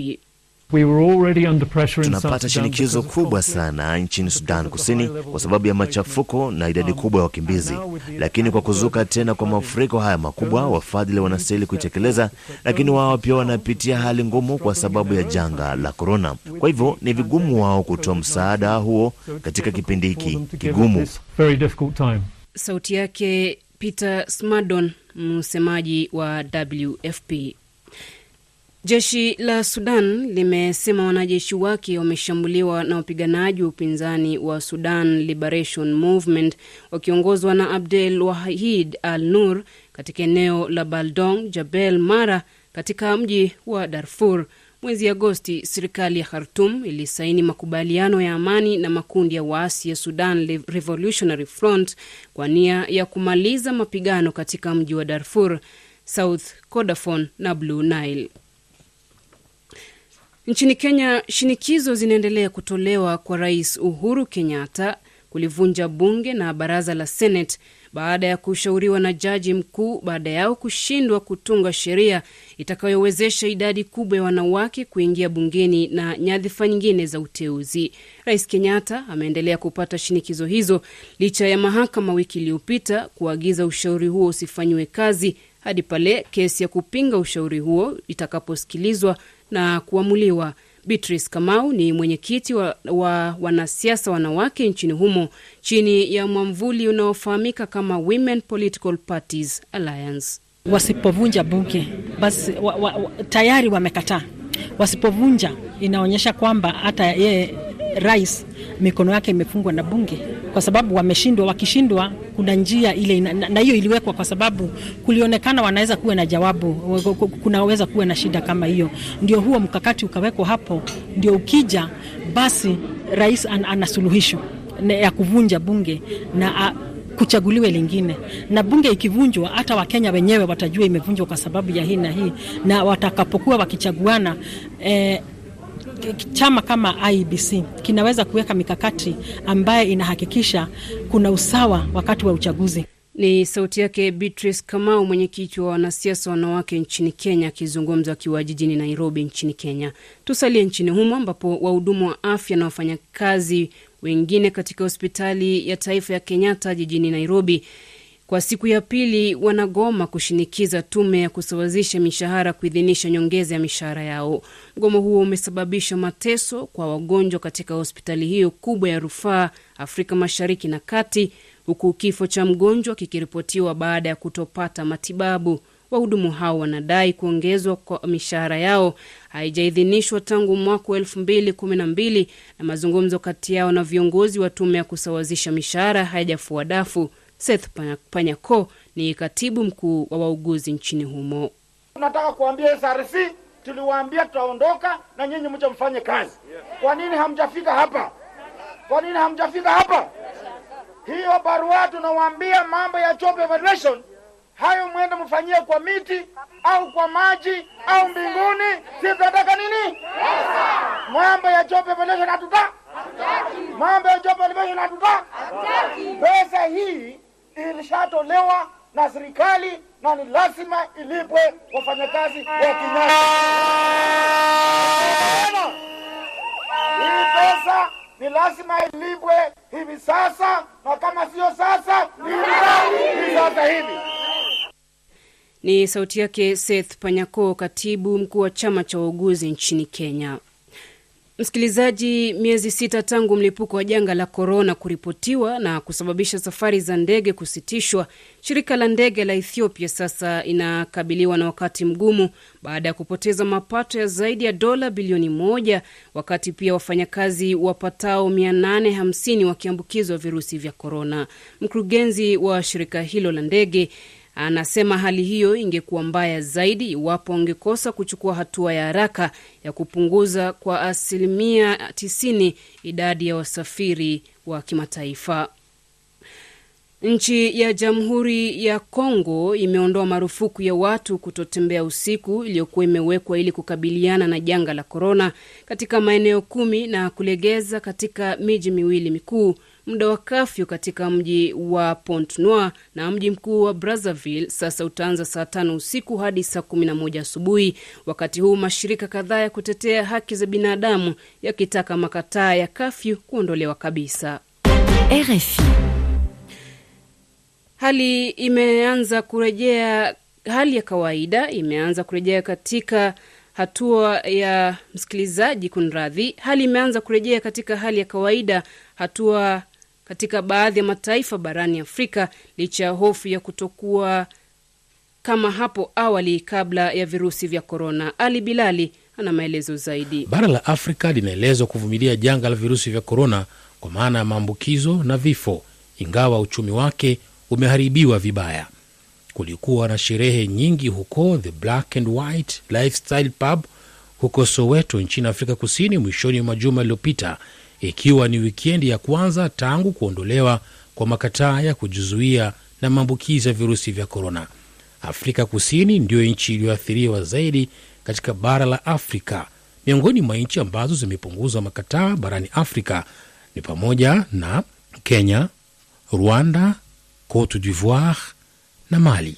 We were already under pressure in tunapata shinikizo kubwa sana nchini Sudan Kusini kwa sababu ya machafuko na idadi kubwa ya wakimbizi, lakini kwa kuzuka tena kwa mafuriko haya makubwa, wafadhili wanastahili kuitekeleza, lakini wao pia wanapitia hali ngumu kwa sababu ya janga la korona. Kwa hivyo ni vigumu wao kutoa msaada huo katika kipindi hiki kigumu. Sauti yake Peter Smadon, msemaji wa WFP. Jeshi la Sudan limesema wanajeshi wake wameshambuliwa na wapiganaji wa upinzani wa Sudan Liberation Movement wakiongozwa na Abdel Wahid Al Nur katika eneo la Baldong Jabel Mara katika mji wa Darfur. Mwezi Agosti, serikali ya Khartum ilisaini makubaliano ya amani na makundi ya waasi ya Sudan Revolutionary Front kwa nia ya kumaliza mapigano katika mji wa Darfur, South Kordofan na Blue Nile. Nchini Kenya, shinikizo zinaendelea kutolewa kwa Rais Uhuru Kenyatta kulivunja bunge na baraza la Senate baada ya kushauriwa na jaji mkuu baada yao kushindwa kutunga sheria itakayowezesha idadi kubwa ya wanawake kuingia bungeni na nyadhifa nyingine za uteuzi. Rais Kenyatta ameendelea kupata shinikizo hizo licha ya mahakama wiki iliyopita kuagiza ushauri huo usifanyiwe kazi hadi pale kesi ya kupinga ushauri huo itakaposikilizwa na kuamuliwa. Beatrice Kamau ni mwenyekiti wa, wa wanasiasa wanawake nchini humo chini ya mwamvuli unaofahamika kama Women Political Parties Alliance. Wasipovunja bunge basi wa, wa, tayari wamekataa. Wasipovunja inaonyesha kwamba hata yeye rais mikono yake imefungwa na bunge kwa sababu wameshindwa. Wakishindwa kuna njia ile ina, na hiyo iliwekwa kwa sababu kulionekana wanaweza kuwa na jawabu, kunaweza kuwa na shida kama hiyo. Ndio huo mkakati ukawekwa hapo, ndio ukija basi rais an, ana suluhisho ya kuvunja bunge na a, kuchaguliwe lingine, na bunge ikivunjwa, hata Wakenya wenyewe watajua imevunjwa kwa sababu ya hii na hii, na watakapokuwa wakichaguana eh, chama kama IBC kinaweza kuweka mikakati ambayo inahakikisha kuna usawa wakati wa uchaguzi. Ni sauti yake Beatrice Kamau, mwenyekiti wa wanasiasa wanawake nchini Kenya, akizungumza akiwa jijini Nairobi nchini Kenya. Tusalie nchini humo ambapo wahudumu wa afya na wafanyakazi wengine katika hospitali ya taifa ya Kenyatta jijini Nairobi kwa siku ya pili wanagoma kushinikiza tume ya kusawazisha mishahara kuidhinisha nyongeza ya mishahara yao. Mgomo huo umesababisha mateso kwa wagonjwa katika hospitali hiyo kubwa ya rufaa Afrika Mashariki na Kati, huku kifo cha mgonjwa kikiripotiwa baada ya kutopata matibabu. Wahudumu hao wanadai kuongezwa kwa mishahara yao haijaidhinishwa tangu mwaka wa elfu mbili kumi na mbili na mazungumzo kati yao na viongozi wa tume ya kusawazisha mishahara hayajafua dafu. Seth Panyako ni katibu mkuu wa wauguzi nchini humo. Tunataka kuambia SRC, tuliwaambia tutaondoka na nyinyi mje mfanye kazi. Kwa nini hamjafika hapa? Kwa nini hamjafika hapa? Hiyo barua tunawaambia mambo ya job evaluation hayo mwende mfanyie kwa miti au kwa maji au mbinguni. Si tunataka nini? Mambo ya job evaluation hatuta, mambo ya job evaluation hatuta. Pesa hii ilishatolewa na serikali na ni lazima ilipwe wafanyakazi wa Kenyatta. Hii pesa ni lazima ilipwe hivi sasa, na kama sio sasa ni sasa hivi. Ni sauti yake Seth Panyako, katibu mkuu wa chama cha wauguzi nchini Kenya. Msikilizaji, miezi sita tangu mlipuko wa janga la korona kuripotiwa na kusababisha safari za ndege kusitishwa, shirika la ndege la Ethiopia sasa inakabiliwa na wakati mgumu baada ya kupoteza mapato ya zaidi ya dola bilioni moja, wakati pia wafanyakazi wapatao 850 wakiambukizwa virusi vya korona. Mkurugenzi wa shirika hilo la ndege anasema hali hiyo ingekuwa mbaya zaidi iwapo wangekosa kuchukua hatua ya haraka ya kupunguza kwa asilimia 90 idadi ya wasafiri wa kimataifa. Nchi ya Jamhuri ya Kongo imeondoa marufuku ya watu kutotembea usiku iliyokuwa imewekwa ili kukabiliana na janga la korona katika maeneo kumi na kulegeza katika miji miwili mikuu muda wa kafyu katika mji wa Pont-Noir na mji mkuu wa Brazzaville sasa utaanza saa tano usiku hadi saa kumi na moja asubuhi. Wakati huu mashirika kadhaa ya kutetea haki za binadamu yakitaka makataa ya kafyu kuondolewa kabisa. RFI. Hali imeanza kurejea, hali ya kawaida imeanza kurejea katika hatua ya msikilizaji, kunradhi, hali imeanza kurejea katika hali ya kawaida hatua katika baadhi ya mataifa barani Afrika licha ya hofu ya kutokuwa kama hapo awali kabla ya virusi vya korona. Ali Bilali ana maelezo zaidi. Bara la Afrika linaelezwa kuvumilia janga la virusi vya korona kwa maana ya maambukizo na vifo, ingawa uchumi wake umeharibiwa vibaya. Kulikuwa na sherehe nyingi huko the Black and White Lifestyle Pub huko Soweto nchini Afrika Kusini mwishoni mwa juma lililopita, ikiwa ni wikendi ya kwanza tangu kuondolewa kwa makataa ya kujizuia na maambukizi ya virusi vya korona. Afrika Kusini ndiyo nchi iliyoathiriwa zaidi katika bara la Afrika. Miongoni mwa nchi ambazo zimepunguza makataa barani Afrika ni pamoja na Kenya, Rwanda, Cote d'Ivoire na Mali.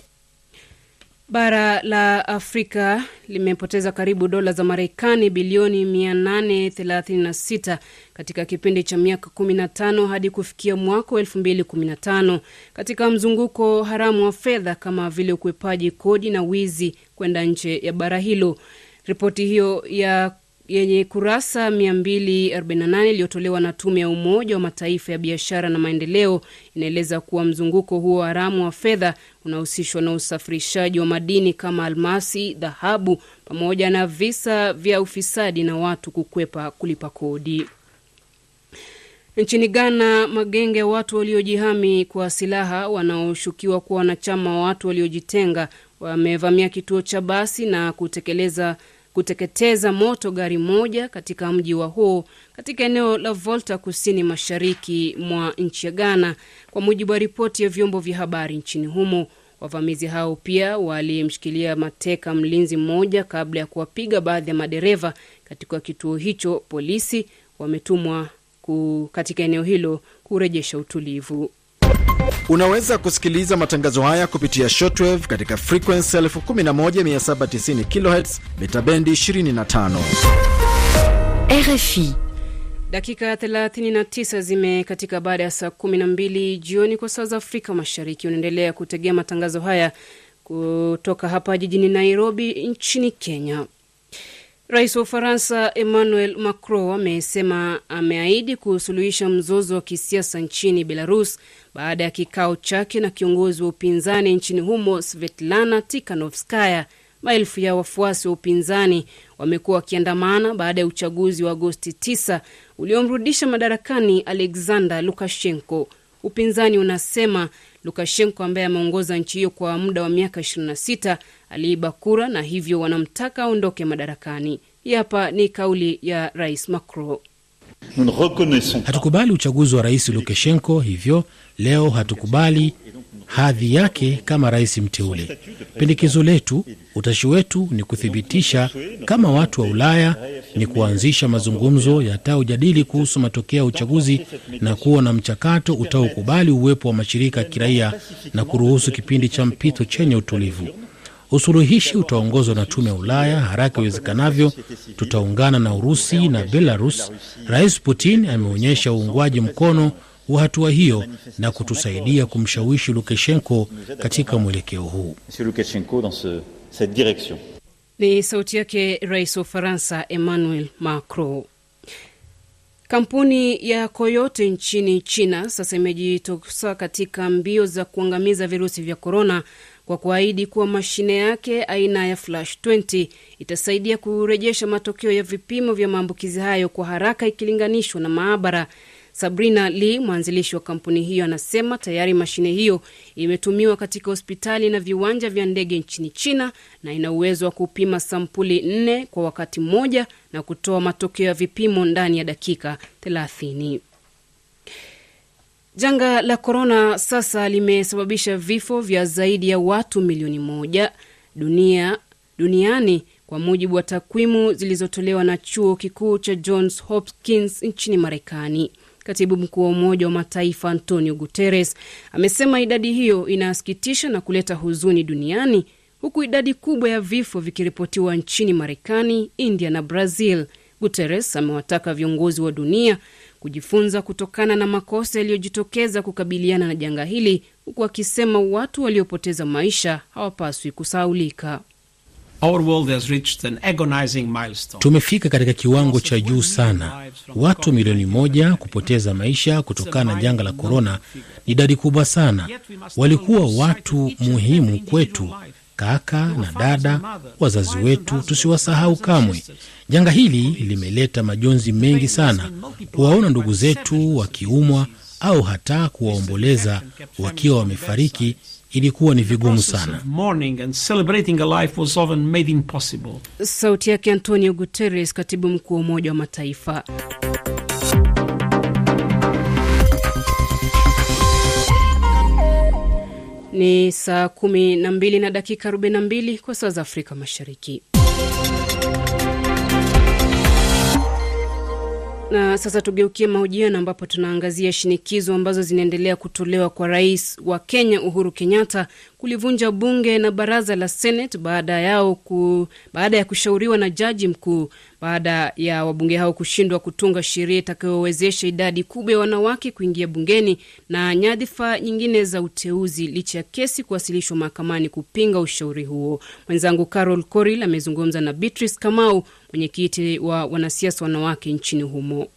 Bara la Afrika limepoteza karibu dola za Marekani bilioni 836 katika kipindi cha miaka 15 hadi kufikia mwaka wa 2015 katika mzunguko haramu wa fedha kama vile ukwepaji kodi na wizi kwenda nje ya bara hilo. Ripoti hiyo ya yenye kurasa 248 iliyotolewa na tume ya Umoja wa Mataifa ya biashara na maendeleo inaeleza kuwa mzunguko huo haramu wa fedha unahusishwa na usafirishaji wa madini kama almasi, dhahabu pamoja na visa vya ufisadi na watu kukwepa kulipa kodi. Nchini Ghana, magenge ya watu waliojihami kwa silaha wanaoshukiwa kuwa wanachama wa watu waliojitenga wamevamia kituo cha basi na kutekeleza kuteketeza moto gari moja katika mji wa huo katika eneo la Volta kusini mashariki mwa nchi ya Ghana, kwa mujibu wa ripoti ya vyombo vya habari nchini humo. Wavamizi hao pia walimshikilia mateka mlinzi mmoja kabla ya kuwapiga baadhi ya madereva katika kituo hicho. Polisi wametumwa katika eneo hilo kurejesha utulivu. Unaweza kusikiliza matangazo haya kupitia shortwave katika frequency 11790 kHz mita bendi 25. RFI. Dakika 39 zimekatika baada ya saa 12 jioni kwa saa za Afrika Mashariki. Unaendelea kutegea matangazo haya kutoka hapa jijini Nairobi nchini Kenya. Rais wa Ufaransa Emmanuel Macron amesema ameahidi kusuluhisha mzozo wa kisiasa nchini Belarus baada ya kikao chake na kiongozi wa upinzani nchini humo Svetlana Tikhanovskaya. Maelfu ya wafuasi wa upinzani wamekuwa wakiandamana baada ya uchaguzi wa Agosti 9 uliomrudisha madarakani Alexander Lukashenko. Upinzani unasema Lukashenko ambaye ameongoza nchi hiyo kwa muda wa miaka 26 aliiba kura na hivyo wanamtaka aondoke madarakani. Hapa ni kauli ya rais Macron. Hatukubali uchaguzi wa rais Lukashenko, hivyo leo hatukubali hadhi yake kama rais mteule. Pendekezo letu, utashi wetu ni kuthibitisha kama watu wa Ulaya ni kuanzisha mazungumzo yataojadili kuhusu matokeo ya uchaguzi na kuwa na mchakato utaokubali uwepo wa mashirika ya kiraia na kuruhusu kipindi cha mpito chenye utulivu. Usuluhishi utaongozwa na tume ya Ulaya haraka iwezekanavyo. Tutaungana na Urusi na Belarus. Rais Putin ameonyesha uungwaji mkono wa hatua hiyo na kutusaidia kumshawishi Lukashenko katika mwelekeo huu. Ni sauti yake rais wa Ufaransa Emmanuel Macron. Kampuni ya Coyote nchini China sasa imejitosa katika mbio za kuangamiza virusi vya korona kwa kuahidi kuwa mashine yake aina ya Flash 20 itasaidia kurejesha matokeo ya vipimo vya maambukizi hayo kwa haraka ikilinganishwa na maabara. Sabrina Lee, mwanzilishi wa kampuni hiyo, anasema tayari mashine hiyo imetumiwa katika hospitali na viwanja vya ndege nchini China na ina uwezo wa kupima sampuli nne kwa wakati mmoja na kutoa matokeo ya vipimo ndani ya dakika 30. Janga la korona sasa limesababisha vifo vya zaidi ya watu milioni moja dunia, duniani kwa mujibu wa takwimu zilizotolewa na chuo kikuu cha Johns Hopkins nchini Marekani. Katibu mkuu wa Umoja wa Mataifa Antonio Guterres amesema idadi hiyo inasikitisha na kuleta huzuni duniani, huku idadi kubwa ya vifo vikiripotiwa nchini Marekani, India na Brazil. Guterres amewataka viongozi wa dunia kujifunza kutokana na makosa yaliyojitokeza kukabiliana na janga hili, huku akisema watu waliopoteza maisha hawapaswi kusahaulika. Tumefika katika kiwango cha juu sana. Watu milioni moja kupoteza maisha kutokana na janga la korona ni idadi kubwa sana. Walikuwa watu muhimu kwetu, kaka na dada, wazazi wetu, tusiwasahau kamwe. Janga hili limeleta majonzi mengi sana. Kuwaona ndugu zetu wakiumwa au hata kuwaomboleza wakiwa wamefariki ilikuwa ni vigumu sana. Sauti yake Antonio Guterres, katibu mkuu wa Umoja wa Mataifa. Ni saa kumi na mbili na dakika arobaini na mbili kwa saa za Afrika Mashariki. Na sasa tugeukie mahojiano ambapo tunaangazia shinikizo ambazo zinaendelea kutolewa kwa rais wa Kenya Uhuru Kenyatta kulivunja bunge na baraza la Senate baada yao ku, baada ya kushauriwa na jaji mkuu baada ya wabunge hao kushindwa kutunga sheria itakayowezesha idadi kubwa ya wanawake kuingia bungeni na nyadhifa nyingine za uteuzi licha ya kesi kuwasilishwa mahakamani kupinga ushauri huo. Mwenzangu Carol Coril amezungumza na Beatrice Kamau, mwenyekiti wa wanasiasa wanawake nchini humo.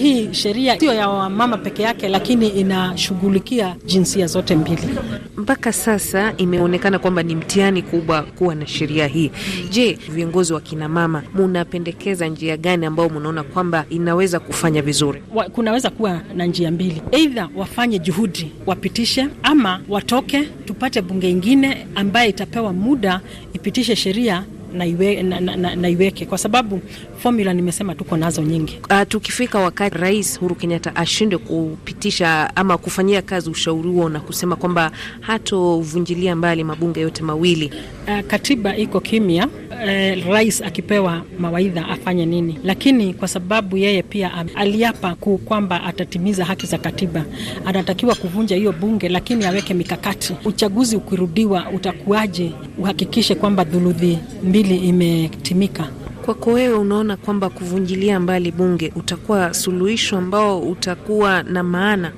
Hii sheria sio ya wamama peke yake, lakini inashughulikia jinsia zote mbili. Mpaka sasa imeonekana kwamba ni mtihani kubwa kuwa na sheria hii. Je, viongozi wa kinamama, munapendekeza njia gani ambayo munaona kwamba inaweza kufanya vizuri? Wa, kunaweza kuwa na njia mbili, eidha wafanye juhudi wapitishe, ama watoke tupate bunge ingine ambaye itapewa muda ipitishe sheria na, iwe, na, na, na iweke kwa sababu formula nimesema tuko nazo nyingi. Uh, tukifika wakati Rais Uhuru Kenyatta ashinde kupitisha ama kufanyia kazi ushauri huo na kusema kwamba hatovunjilia mbali mabunge yote mawili, uh, katiba iko kimya. Uh, rais akipewa mawaidha afanye nini, lakini kwa sababu yeye pia aliapa kwamba atatimiza haki za katiba, anatakiwa kuvunja hiyo bunge, lakini aweke mikakati. Uchaguzi ukirudiwa utakuwaje, uhakikishe kwamba dhuludhi mbili imetimika. Kwako wewe unaona kwamba kuvunjilia mbali bunge utakuwa suluhisho ambao utakuwa na maana?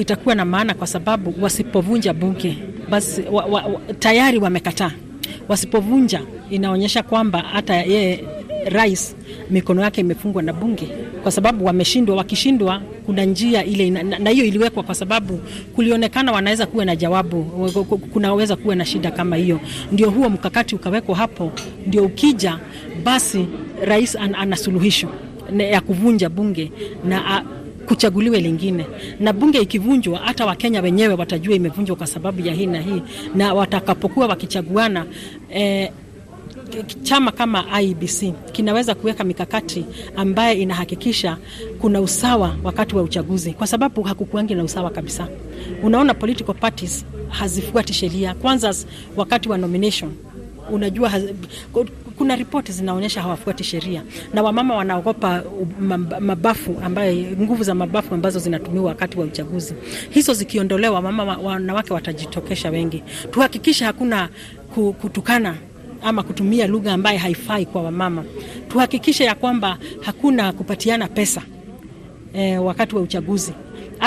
Itakuwa na maana kwa sababu wasipovunja bunge basi wa, wa, wa, tayari wamekataa. Wasipovunja inaonyesha kwamba hata yeye rais mikono yake imefungwa na bunge kwa sababu wameshindwa. Wakishindwa kuna njia ile, na hiyo iliwekwa kwa sababu kulionekana wanaweza kuwa na jawabu, kunaweza kuwa na shida kama hiyo. Ndio huo mkakati ukawekwa hapo, ndio ukija basi rais an, ana suluhisho ya kuvunja bunge na a, kuchaguliwe lingine, na bunge ikivunjwa, hata Wakenya wenyewe watajua imevunjwa kwa sababu ya hii na hii, na watakapokuwa wakichaguana eh, chama kama IBC kinaweza kuweka mikakati ambayo inahakikisha kuna usawa wakati wa uchaguzi, kwa sababu hakukuangi na usawa kabisa. Unaona, political parties hazifuati sheria. Kwanza wakati wa nomination, unajua kuna ripoti zinaonyesha hawafuati sheria, na wamama wanaogopa mabafu ambayo, nguvu za mabafu ambazo zinatumiwa wakati wa uchaguzi. Hizo zikiondolewa, mama wanawake watajitokesha wengi. Tuhakikishe hakuna kutukana ama kutumia lugha ambaye haifai kwa wamama. Tuhakikishe ya kwamba hakuna kupatiana pesa e, wakati wa uchaguzi.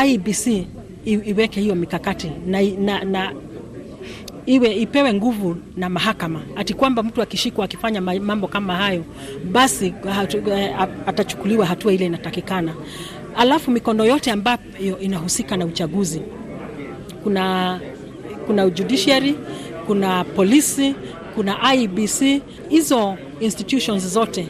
IBC iweke hiyo mikakati na, na, na iwe ipewe nguvu na mahakama, ati kwamba mtu akishikwa akifanya mambo kama hayo, basi hatu, atachukuliwa hatua ile inatakikana. Alafu mikono yote ambayo inahusika na uchaguzi, kuna kuna judiciary, kuna polisi kuna IBC, Hizo institutions zote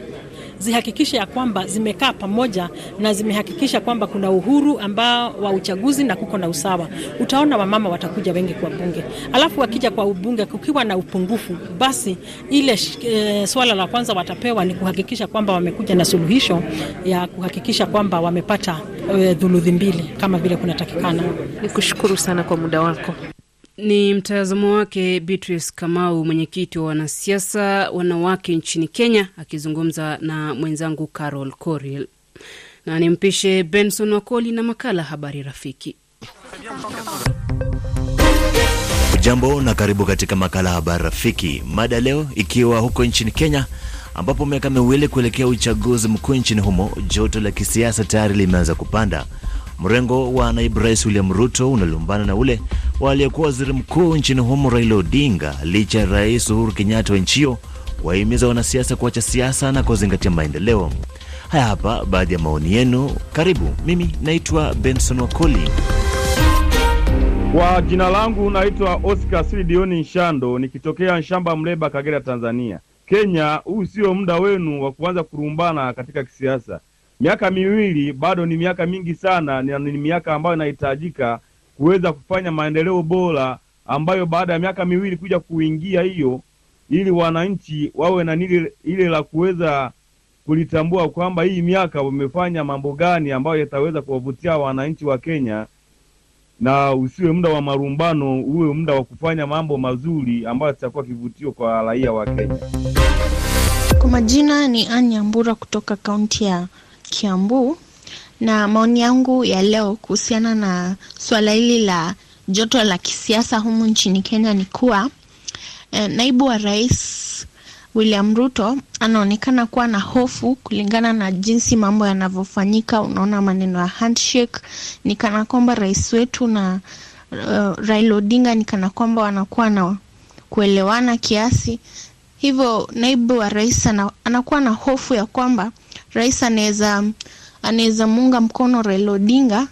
zihakikishe ya kwamba zimekaa pamoja na zimehakikisha kwamba kuna uhuru ambao wa uchaguzi na kuko na usawa. Utaona wamama watakuja wengi kwa bunge, alafu wakija kwa ubunge kukiwa na upungufu, basi ile e, swala la kwanza watapewa ni kuhakikisha kwamba wamekuja na suluhisho ya kuhakikisha kwamba wamepata e, dhuluthi mbili kama vile kunatakikana. Nikushukuru sana kwa muda wako. Ni mtazamo wake Beatrice Kamau, mwenyekiti wa wanasiasa wanawake nchini Kenya, akizungumza na mwenzangu Carol Coril. Na nimpishe Benson Wakoli na makala Habari Rafiki. Jambo na karibu katika makala Habari Rafiki, mada leo ikiwa huko nchini Kenya ambapo miaka miwili kuelekea uchaguzi mkuu nchini humo, joto la kisiasa tayari limeanza kupanda. Mrengo wa naibu rais William Ruto unalumbana na ule wa aliyekuwa waziri mkuu nchini humo Raila Odinga, licha ya rais Uhuru Kenyatta wa nchi hiyo kuwahimiza wanasiasa kuacha siasa na kuzingatia maendeleo. Haya hapa baadhi ya maoni yenu, karibu. Mimi naitwa Benson Wakoli. Kwa jina langu naitwa Oscar Silidioni Nshando, nikitokea Nshamba, Mleba, Kagera, Tanzania. Kenya, huu sio muda wenu wa kuanza kurumbana katika kisiasa. Miaka miwili bado ni miaka mingi sana, ni miaka ambayo inahitajika kuweza kufanya maendeleo bora, ambayo baada ya miaka miwili kuja kuingia hiyo, ili wananchi wawe na nile ile la kuweza kulitambua kwamba hii miaka wamefanya mambo gani ambayo yataweza kuwavutia wananchi wa Kenya, na usiwe muda wa marumbano, uwe muda wa kufanya mambo mazuri ambayo yatakuwa kivutio kwa raia wa Kenya. Kwa majina ni Anya Mbura kutoka kaunti ya Kiambu, na maoni yangu ya leo kuhusiana na suala hili la joto la kisiasa humu nchini Kenya ni kuwa eh, naibu wa rais William Ruto anaonekana kuwa na hofu kulingana na jinsi mambo yanavyofanyika. Unaona maneno ya handshake ni kana kwamba rais wetu na uh, Raila Odinga ni kana kwamba wanakuwa na kuelewana kiasi hivyo. Naibu wa rais ana, anakuwa na hofu ya kwamba rais anaweza anaweza muunga mkono Raila Odinga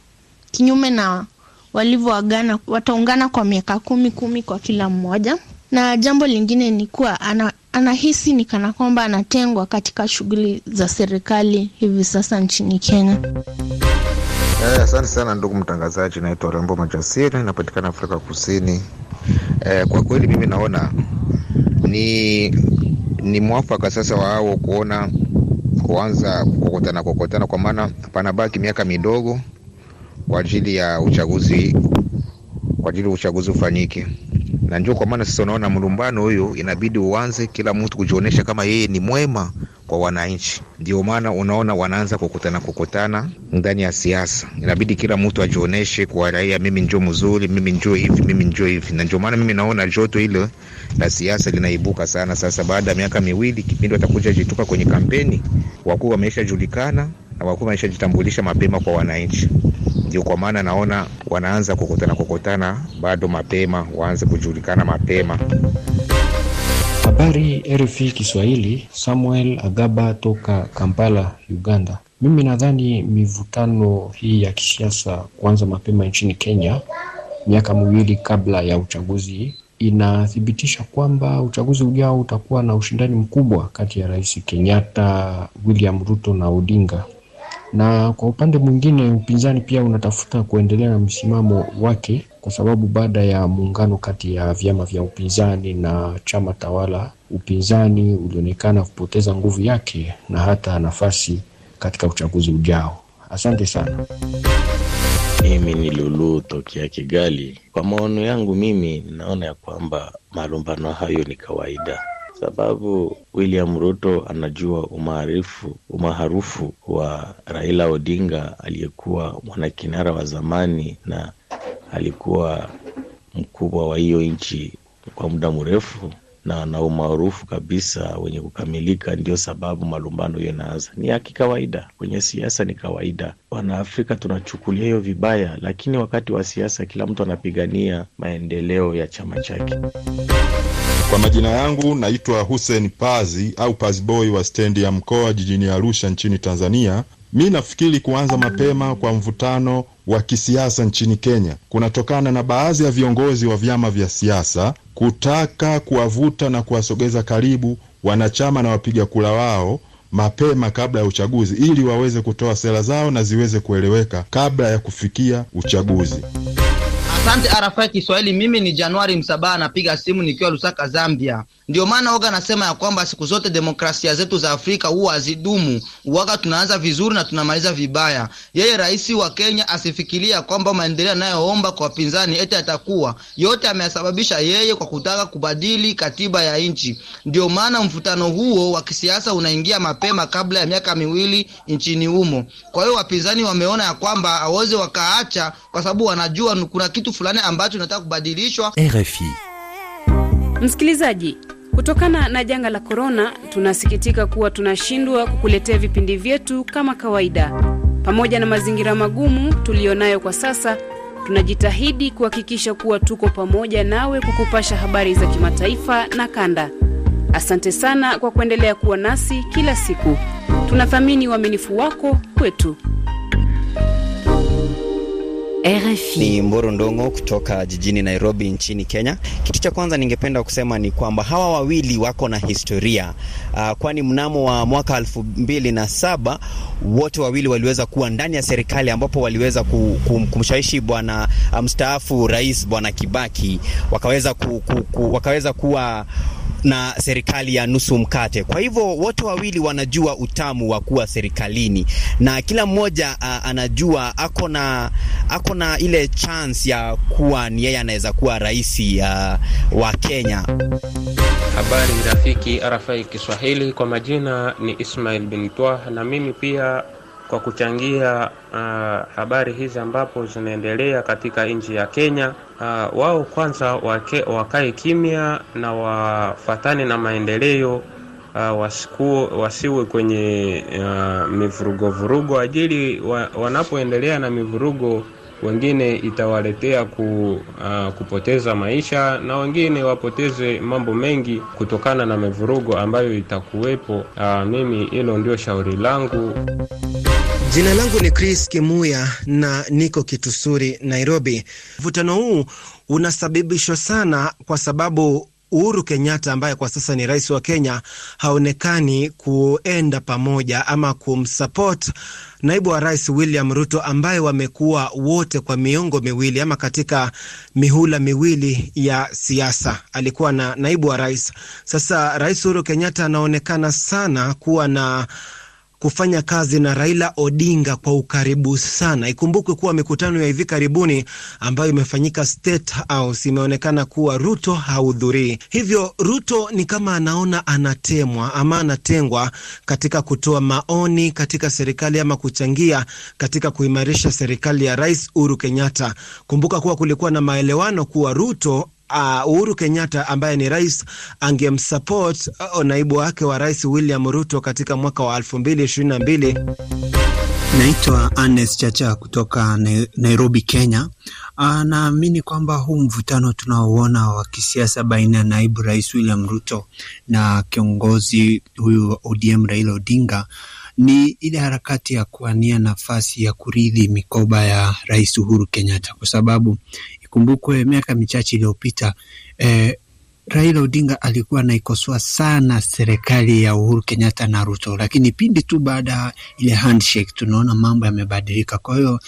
kinyume na walivyoagana, wataungana kwa miaka kumi kumi kwa kila mmoja. Na jambo lingine ni kuwa ana, anahisi ni kana kwamba anatengwa katika shughuli za serikali hivi sasa nchini Kenya. Eh, asante sana ndugu mtangazaji, naitwa Rembo Majasiri, napatikana Afrika Kusini. Eh, kwa kweli mimi naona ni ni mwafaka sasa wao kuona kuanza kukokotana kukokotana, kwa maana panabaki miaka midogo kwa ajili ya uchaguzi, kwa ajili ya uchaguzi ufanyike, na njoo. kwa maana sasa unaona mlumbano huyu inabidi uanze, kila mtu kujionyesha kama yeye ni mwema kwa wananchi. Ndio maana unaona wanaanza kukutana kukutana ndani ya siasa, inabidi kila mtu ajioneshe kwa raia, mimi njo mzuri, mimi njo hivi, mimi njo hivi, na ndio maana mimi naona joto hilo la siasa linaibuka sana sasa. Baada ya miaka miwili, kipindi watakuja jituka kwenye kampeni, wakuu wameshajulikana na wakuu wameshajitambulisha mapema kwa wananchi. Ndio kwa maana naona wanaanza kukutana kukutana bado mapema, waanze kujulikana mapema. Habari RFI Kiswahili, Samuel Agaba toka Kampala, Uganda. Mimi nadhani mivutano hii ya kisiasa kuanza mapema nchini Kenya miaka miwili kabla ya uchaguzi inathibitisha kwamba uchaguzi ujao utakuwa na ushindani mkubwa kati ya Rais Kenyatta, William Ruto na Odinga. Na kwa upande mwingine, upinzani pia unatafuta kuendelea na msimamo wake, kwa sababu baada ya muungano kati ya vyama vya upinzani na chama tawala, upinzani ulionekana kupoteza nguvu yake na hata nafasi katika uchaguzi ujao. Asante sana. Mimi ni Lulu tokea Kigali. Kwa maono yangu mimi ninaona ya kwamba malumbano hayo ni kawaida, sababu William Ruto anajua umaarufu umaarufu wa Raila Odinga aliyekuwa mwanakinara wa zamani na alikuwa mkubwa wa hiyo nchi kwa muda mrefu na na umaarufu kabisa wenye kukamilika. Ndio sababu malumbano hiyo inaanza. Ni ya kikawaida kwenye siasa, ni kawaida. Wanaafrika tunachukulia hiyo vibaya, lakini wakati wa siasa kila mtu anapigania maendeleo ya chama chake. Kwa majina yangu naitwa Hussein Pazi au Pazboy wa stendi ya mkoa jijini Arusha nchini Tanzania. Mi nafikiri kuanza mapema kwa mvutano wa kisiasa nchini Kenya kunatokana na baadhi ya viongozi wa vyama vya siasa kutaka kuwavuta na kuwasogeza karibu wanachama na wapiga kura wao mapema kabla ya uchaguzi ili waweze kutoa sera zao na ziweze kueleweka kabla ya kufikia uchaguzi. Asante RFI Kiswahili. Mimi ni Januari Msabaha, napiga simu nikiwa Lusaka, Zambia. Ndio maana waga nasema ya kwamba siku zote demokrasia zetu za Afrika huwa hazidumu. Waga tunaanza vizuri na tunamaliza vibaya. Yeye rais wa Kenya asifikiria kwamba maendeleo anayoomba kwa wapinzani eti atakuwa yote ameyasababisha yeye kwa kutaka kubadili katiba ya nchi. Ndio maana mvutano huo wa kisiasa unaingia mapema kabla ya miaka miwili nchini humo. Kwa hiyo wapinzani wameona ya kwamba aweze wakaacha, kwa sababu wanajua kuna kitu fulani ambacho nataka kubadilishwa. RFI. Msikilizaji, kutokana na janga la korona, tunasikitika kuwa tunashindwa kukuletea vipindi vyetu kama kawaida. Pamoja na mazingira magumu tuliyonayo kwa sasa, tunajitahidi kuhakikisha kuwa tuko pamoja nawe kukupasha habari za kimataifa na kanda. Asante sana kwa kuendelea kuwa nasi kila siku. Tunathamini uaminifu wako kwetu. RFI. Ni Mboro Ndongo kutoka jijini Nairobi nchini Kenya. Kitu cha kwanza ningependa kusema ni kwamba hawa wawili wako na historia uh, kwani mnamo wa mwaka elfu mbili na saba wote wawili waliweza kuwa ndani ya serikali ambapo waliweza kumshawishi bwana mstaafu um, rais bwana Kibaki wakaweza, ku, ku, ku, wakaweza kuwa na serikali ya nusu mkate. Kwa hivyo wote wawili wanajua utamu wa kuwa serikalini na kila mmoja uh, anajua ako na ako na ile chance ya kuwa ni yeye anaweza kuwa rais wa Kenya. Habari rafiki RFI Kiswahili, kwa majina ni Ismail bin Twah, na mimi pia kwa kuchangia uh, habari hizi ambapo zinaendelea katika nchi ya Kenya. Uh, wao kwanza wake, wakae kimya na wafatane na maendeleo uh, wasiku, wasiwe kwenye uh, mivurugo vurugo ajili wa, wanapoendelea na mivurugo wengine itawaletea ku, uh, kupoteza maisha na wengine wapoteze mambo mengi kutokana na mivurugo ambayo itakuwepo. Uh, mimi hilo ndio shauri langu. Jina langu ni Chris Kimuya na niko Kitusuri, Nairobi. Mvutano huu unasababishwa sana kwa sababu Uhuru Kenyatta ambaye kwa sasa ni rais wa Kenya haonekani kuenda pamoja ama kumsupport naibu wa rais William Ruto ambaye wamekuwa wote kwa miongo miwili ama katika mihula miwili ya siasa, alikuwa na naibu wa rais. Sasa rais Uhuru Kenyatta anaonekana sana kuwa na kufanya kazi na Raila Odinga kwa ukaribu sana. Ikumbukwe kuwa mikutano ya hivi karibuni ambayo imefanyika State House imeonekana kuwa Ruto hahudhurii, hivyo Ruto ni kama anaona anatemwa ama anatengwa katika kutoa maoni katika serikali ama kuchangia katika kuimarisha serikali ya Rais Uhuru Kenyatta. Kumbuka kuwa kulikuwa na maelewano kuwa Ruto Uh, Uhuru Kenyatta ambaye ni rais angemsupport uh, naibu wake wa rais William Ruto katika mwaka wa 2022. Naitwa Anes Chacha kutoka Nairobi, Kenya. naamini kwamba huu mvutano tunaoona wa kisiasa baina ya naibu rais William Ruto na kiongozi huyu wa ODM Raila Odinga ni ile harakati ya kuania nafasi ya kurithi mikoba ya rais Uhuru Kenyatta, kwa sababu ikumbukwe miaka michache iliyopita eh, Raila Odinga alikuwa anaikosoa sana serikali ya Uhuru Kenyatta na Ruto, lakini pindi tu baada ya ile handshake tunaona mambo yamebadilika. Kwa hiyo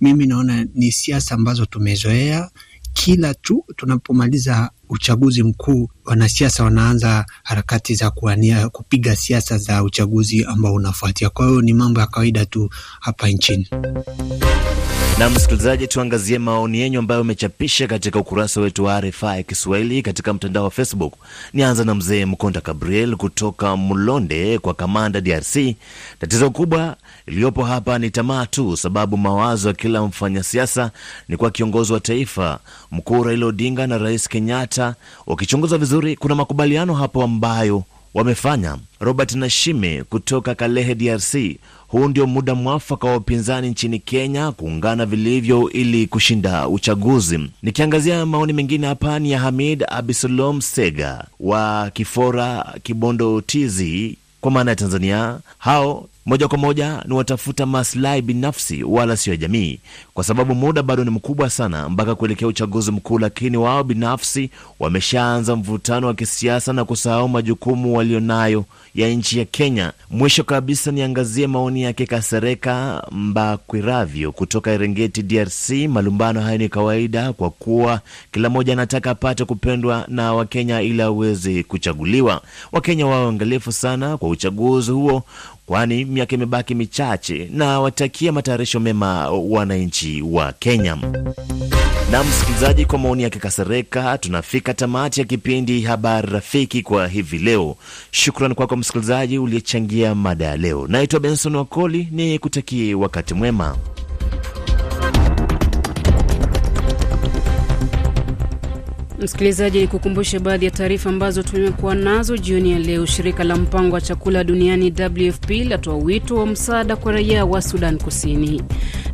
mimi naona ni siasa ambazo tumezoea. Kila tu tunapomaliza uchaguzi mkuu, wanasiasa wanaanza harakati za kuania kupiga siasa za uchaguzi ambao unafuatia. Kwa hiyo ni mambo ya kawaida tu hapa nchini. Na msikilizaji, tuangazie maoni yenyu ambayo umechapisha katika ukurasa wetu wa RFI Kiswahili katika mtandao wa Facebook. Nianza na mzee Mkonda Gabriel kutoka Mlonde kwa Kamanda, DRC. Tatizo kubwa iliyopo hapa ni tamaa tu, sababu mawazo ya kila mfanyasiasa ni kwa kiongozi wa taifa mkuu Raila Odinga na Rais Kenyatta. Ukichunguza vizuri, kuna makubaliano hapo ambayo wamefanya. Robert Nashime kutoka Kalehe, DRC. Huu ndio muda mwafaka wa upinzani nchini Kenya kuungana vilivyo ili kushinda uchaguzi. Nikiangazia maoni mengine hapa ni ya Hamid Abisalom Sega wa Kifora, Kibondo, Tizi kwa maana ya Tanzania. Hao moja kwa moja ni watafuta maslahi binafsi wala sio ya jamii, kwa sababu muda bado ni mkubwa sana mpaka kuelekea uchaguzi mkuu, lakini wao binafsi wameshaanza mvutano wa kisiasa na kusahau majukumu walionayo ya nchi ya Kenya. Mwisho kabisa, niangazie maoni yake Kasereka Mbakwiravyo kutoka Erengeti, DRC. Malumbano haya ni kawaida kwa kuwa kila mmoja anataka apate kupendwa na Wakenya ili aweze kuchaguliwa. Wakenya wawe angalifu sana kwa uchaguzi huo kwani miaka imebaki michache na watakia matayarisho mema wananchi wa Kenya. Na msikilizaji, kwa maoni yake Kasereka, tunafika tamati ya kipindi Habari Rafiki kwa hivi leo. Shukran kwako kwa msikilizaji uliyechangia mada ya leo. Naitwa Benson Wakoli, ni kutakie wakati mwema. Msikilizaji, ni kukumbushe baadhi ya taarifa ambazo tumekuwa nazo jioni ya leo. Shirika la mpango wa chakula duniani WFP latoa wito wa msaada kwa raia wa Sudan Kusini,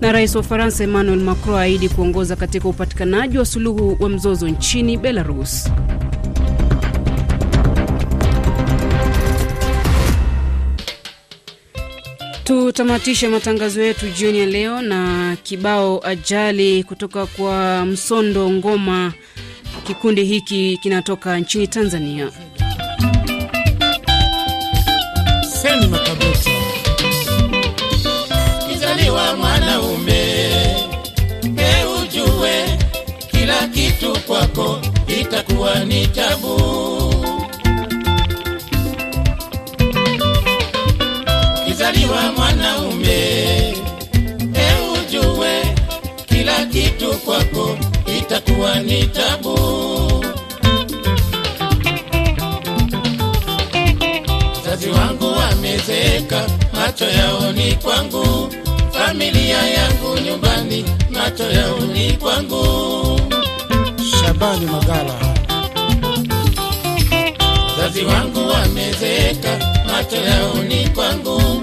na rais wa Ufaransa Emmanuel Macron aahidi kuongoza katika upatikanaji wa suluhu wa mzozo nchini Belarus. Tutamatishe matangazo yetu jioni ya leo na kibao ajali kutoka kwa Msondo Ngoma. Kikundi hiki kinatoka nchini Tanzania. Kizaliwa mwanaume, eujue kila kitu kwako itakuwa ni tabu. Kizaliwa mwanaume, he ujue kila kitu kwako itakuwa ni tabu. Wazazi wangu wamezeeka, macho yao ni kwangu. Familia yangu nyumbani, macho yao ni kwangu. Shabani Magala, wazazi wangu wamezeka, macho yao ni kwangu.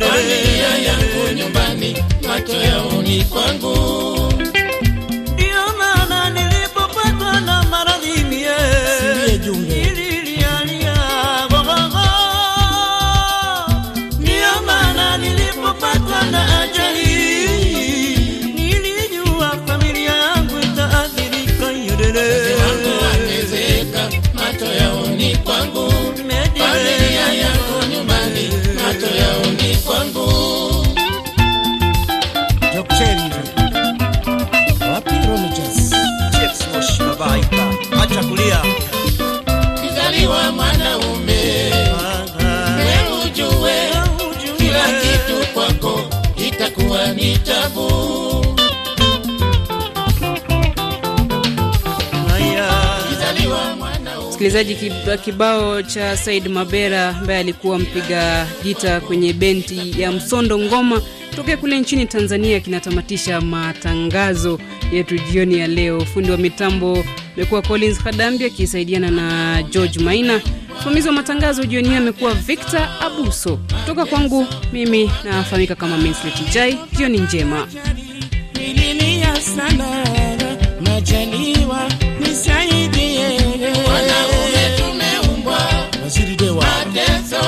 familia yangu nyumbani, macho yao ni kwangu. Msikilizaji, kibao cha Said Mabera ambaye alikuwa mpiga gita kwenye bendi ya Msondo Ngoma tokea kule nchini Tanzania kinatamatisha matangazo yetu jioni ya leo. Fundi wa mitambo amekuwa Collins Hadambi akisaidiana na George Maina. Msimamizi wa matangazo jioni hii amekuwa Victor Abuso. Kutoka kwangu mimi nafahamika kama Minslet Jai. Jioni njema. Nililia sana majaliwa nisaidie, wanaume tumeumbwa mateso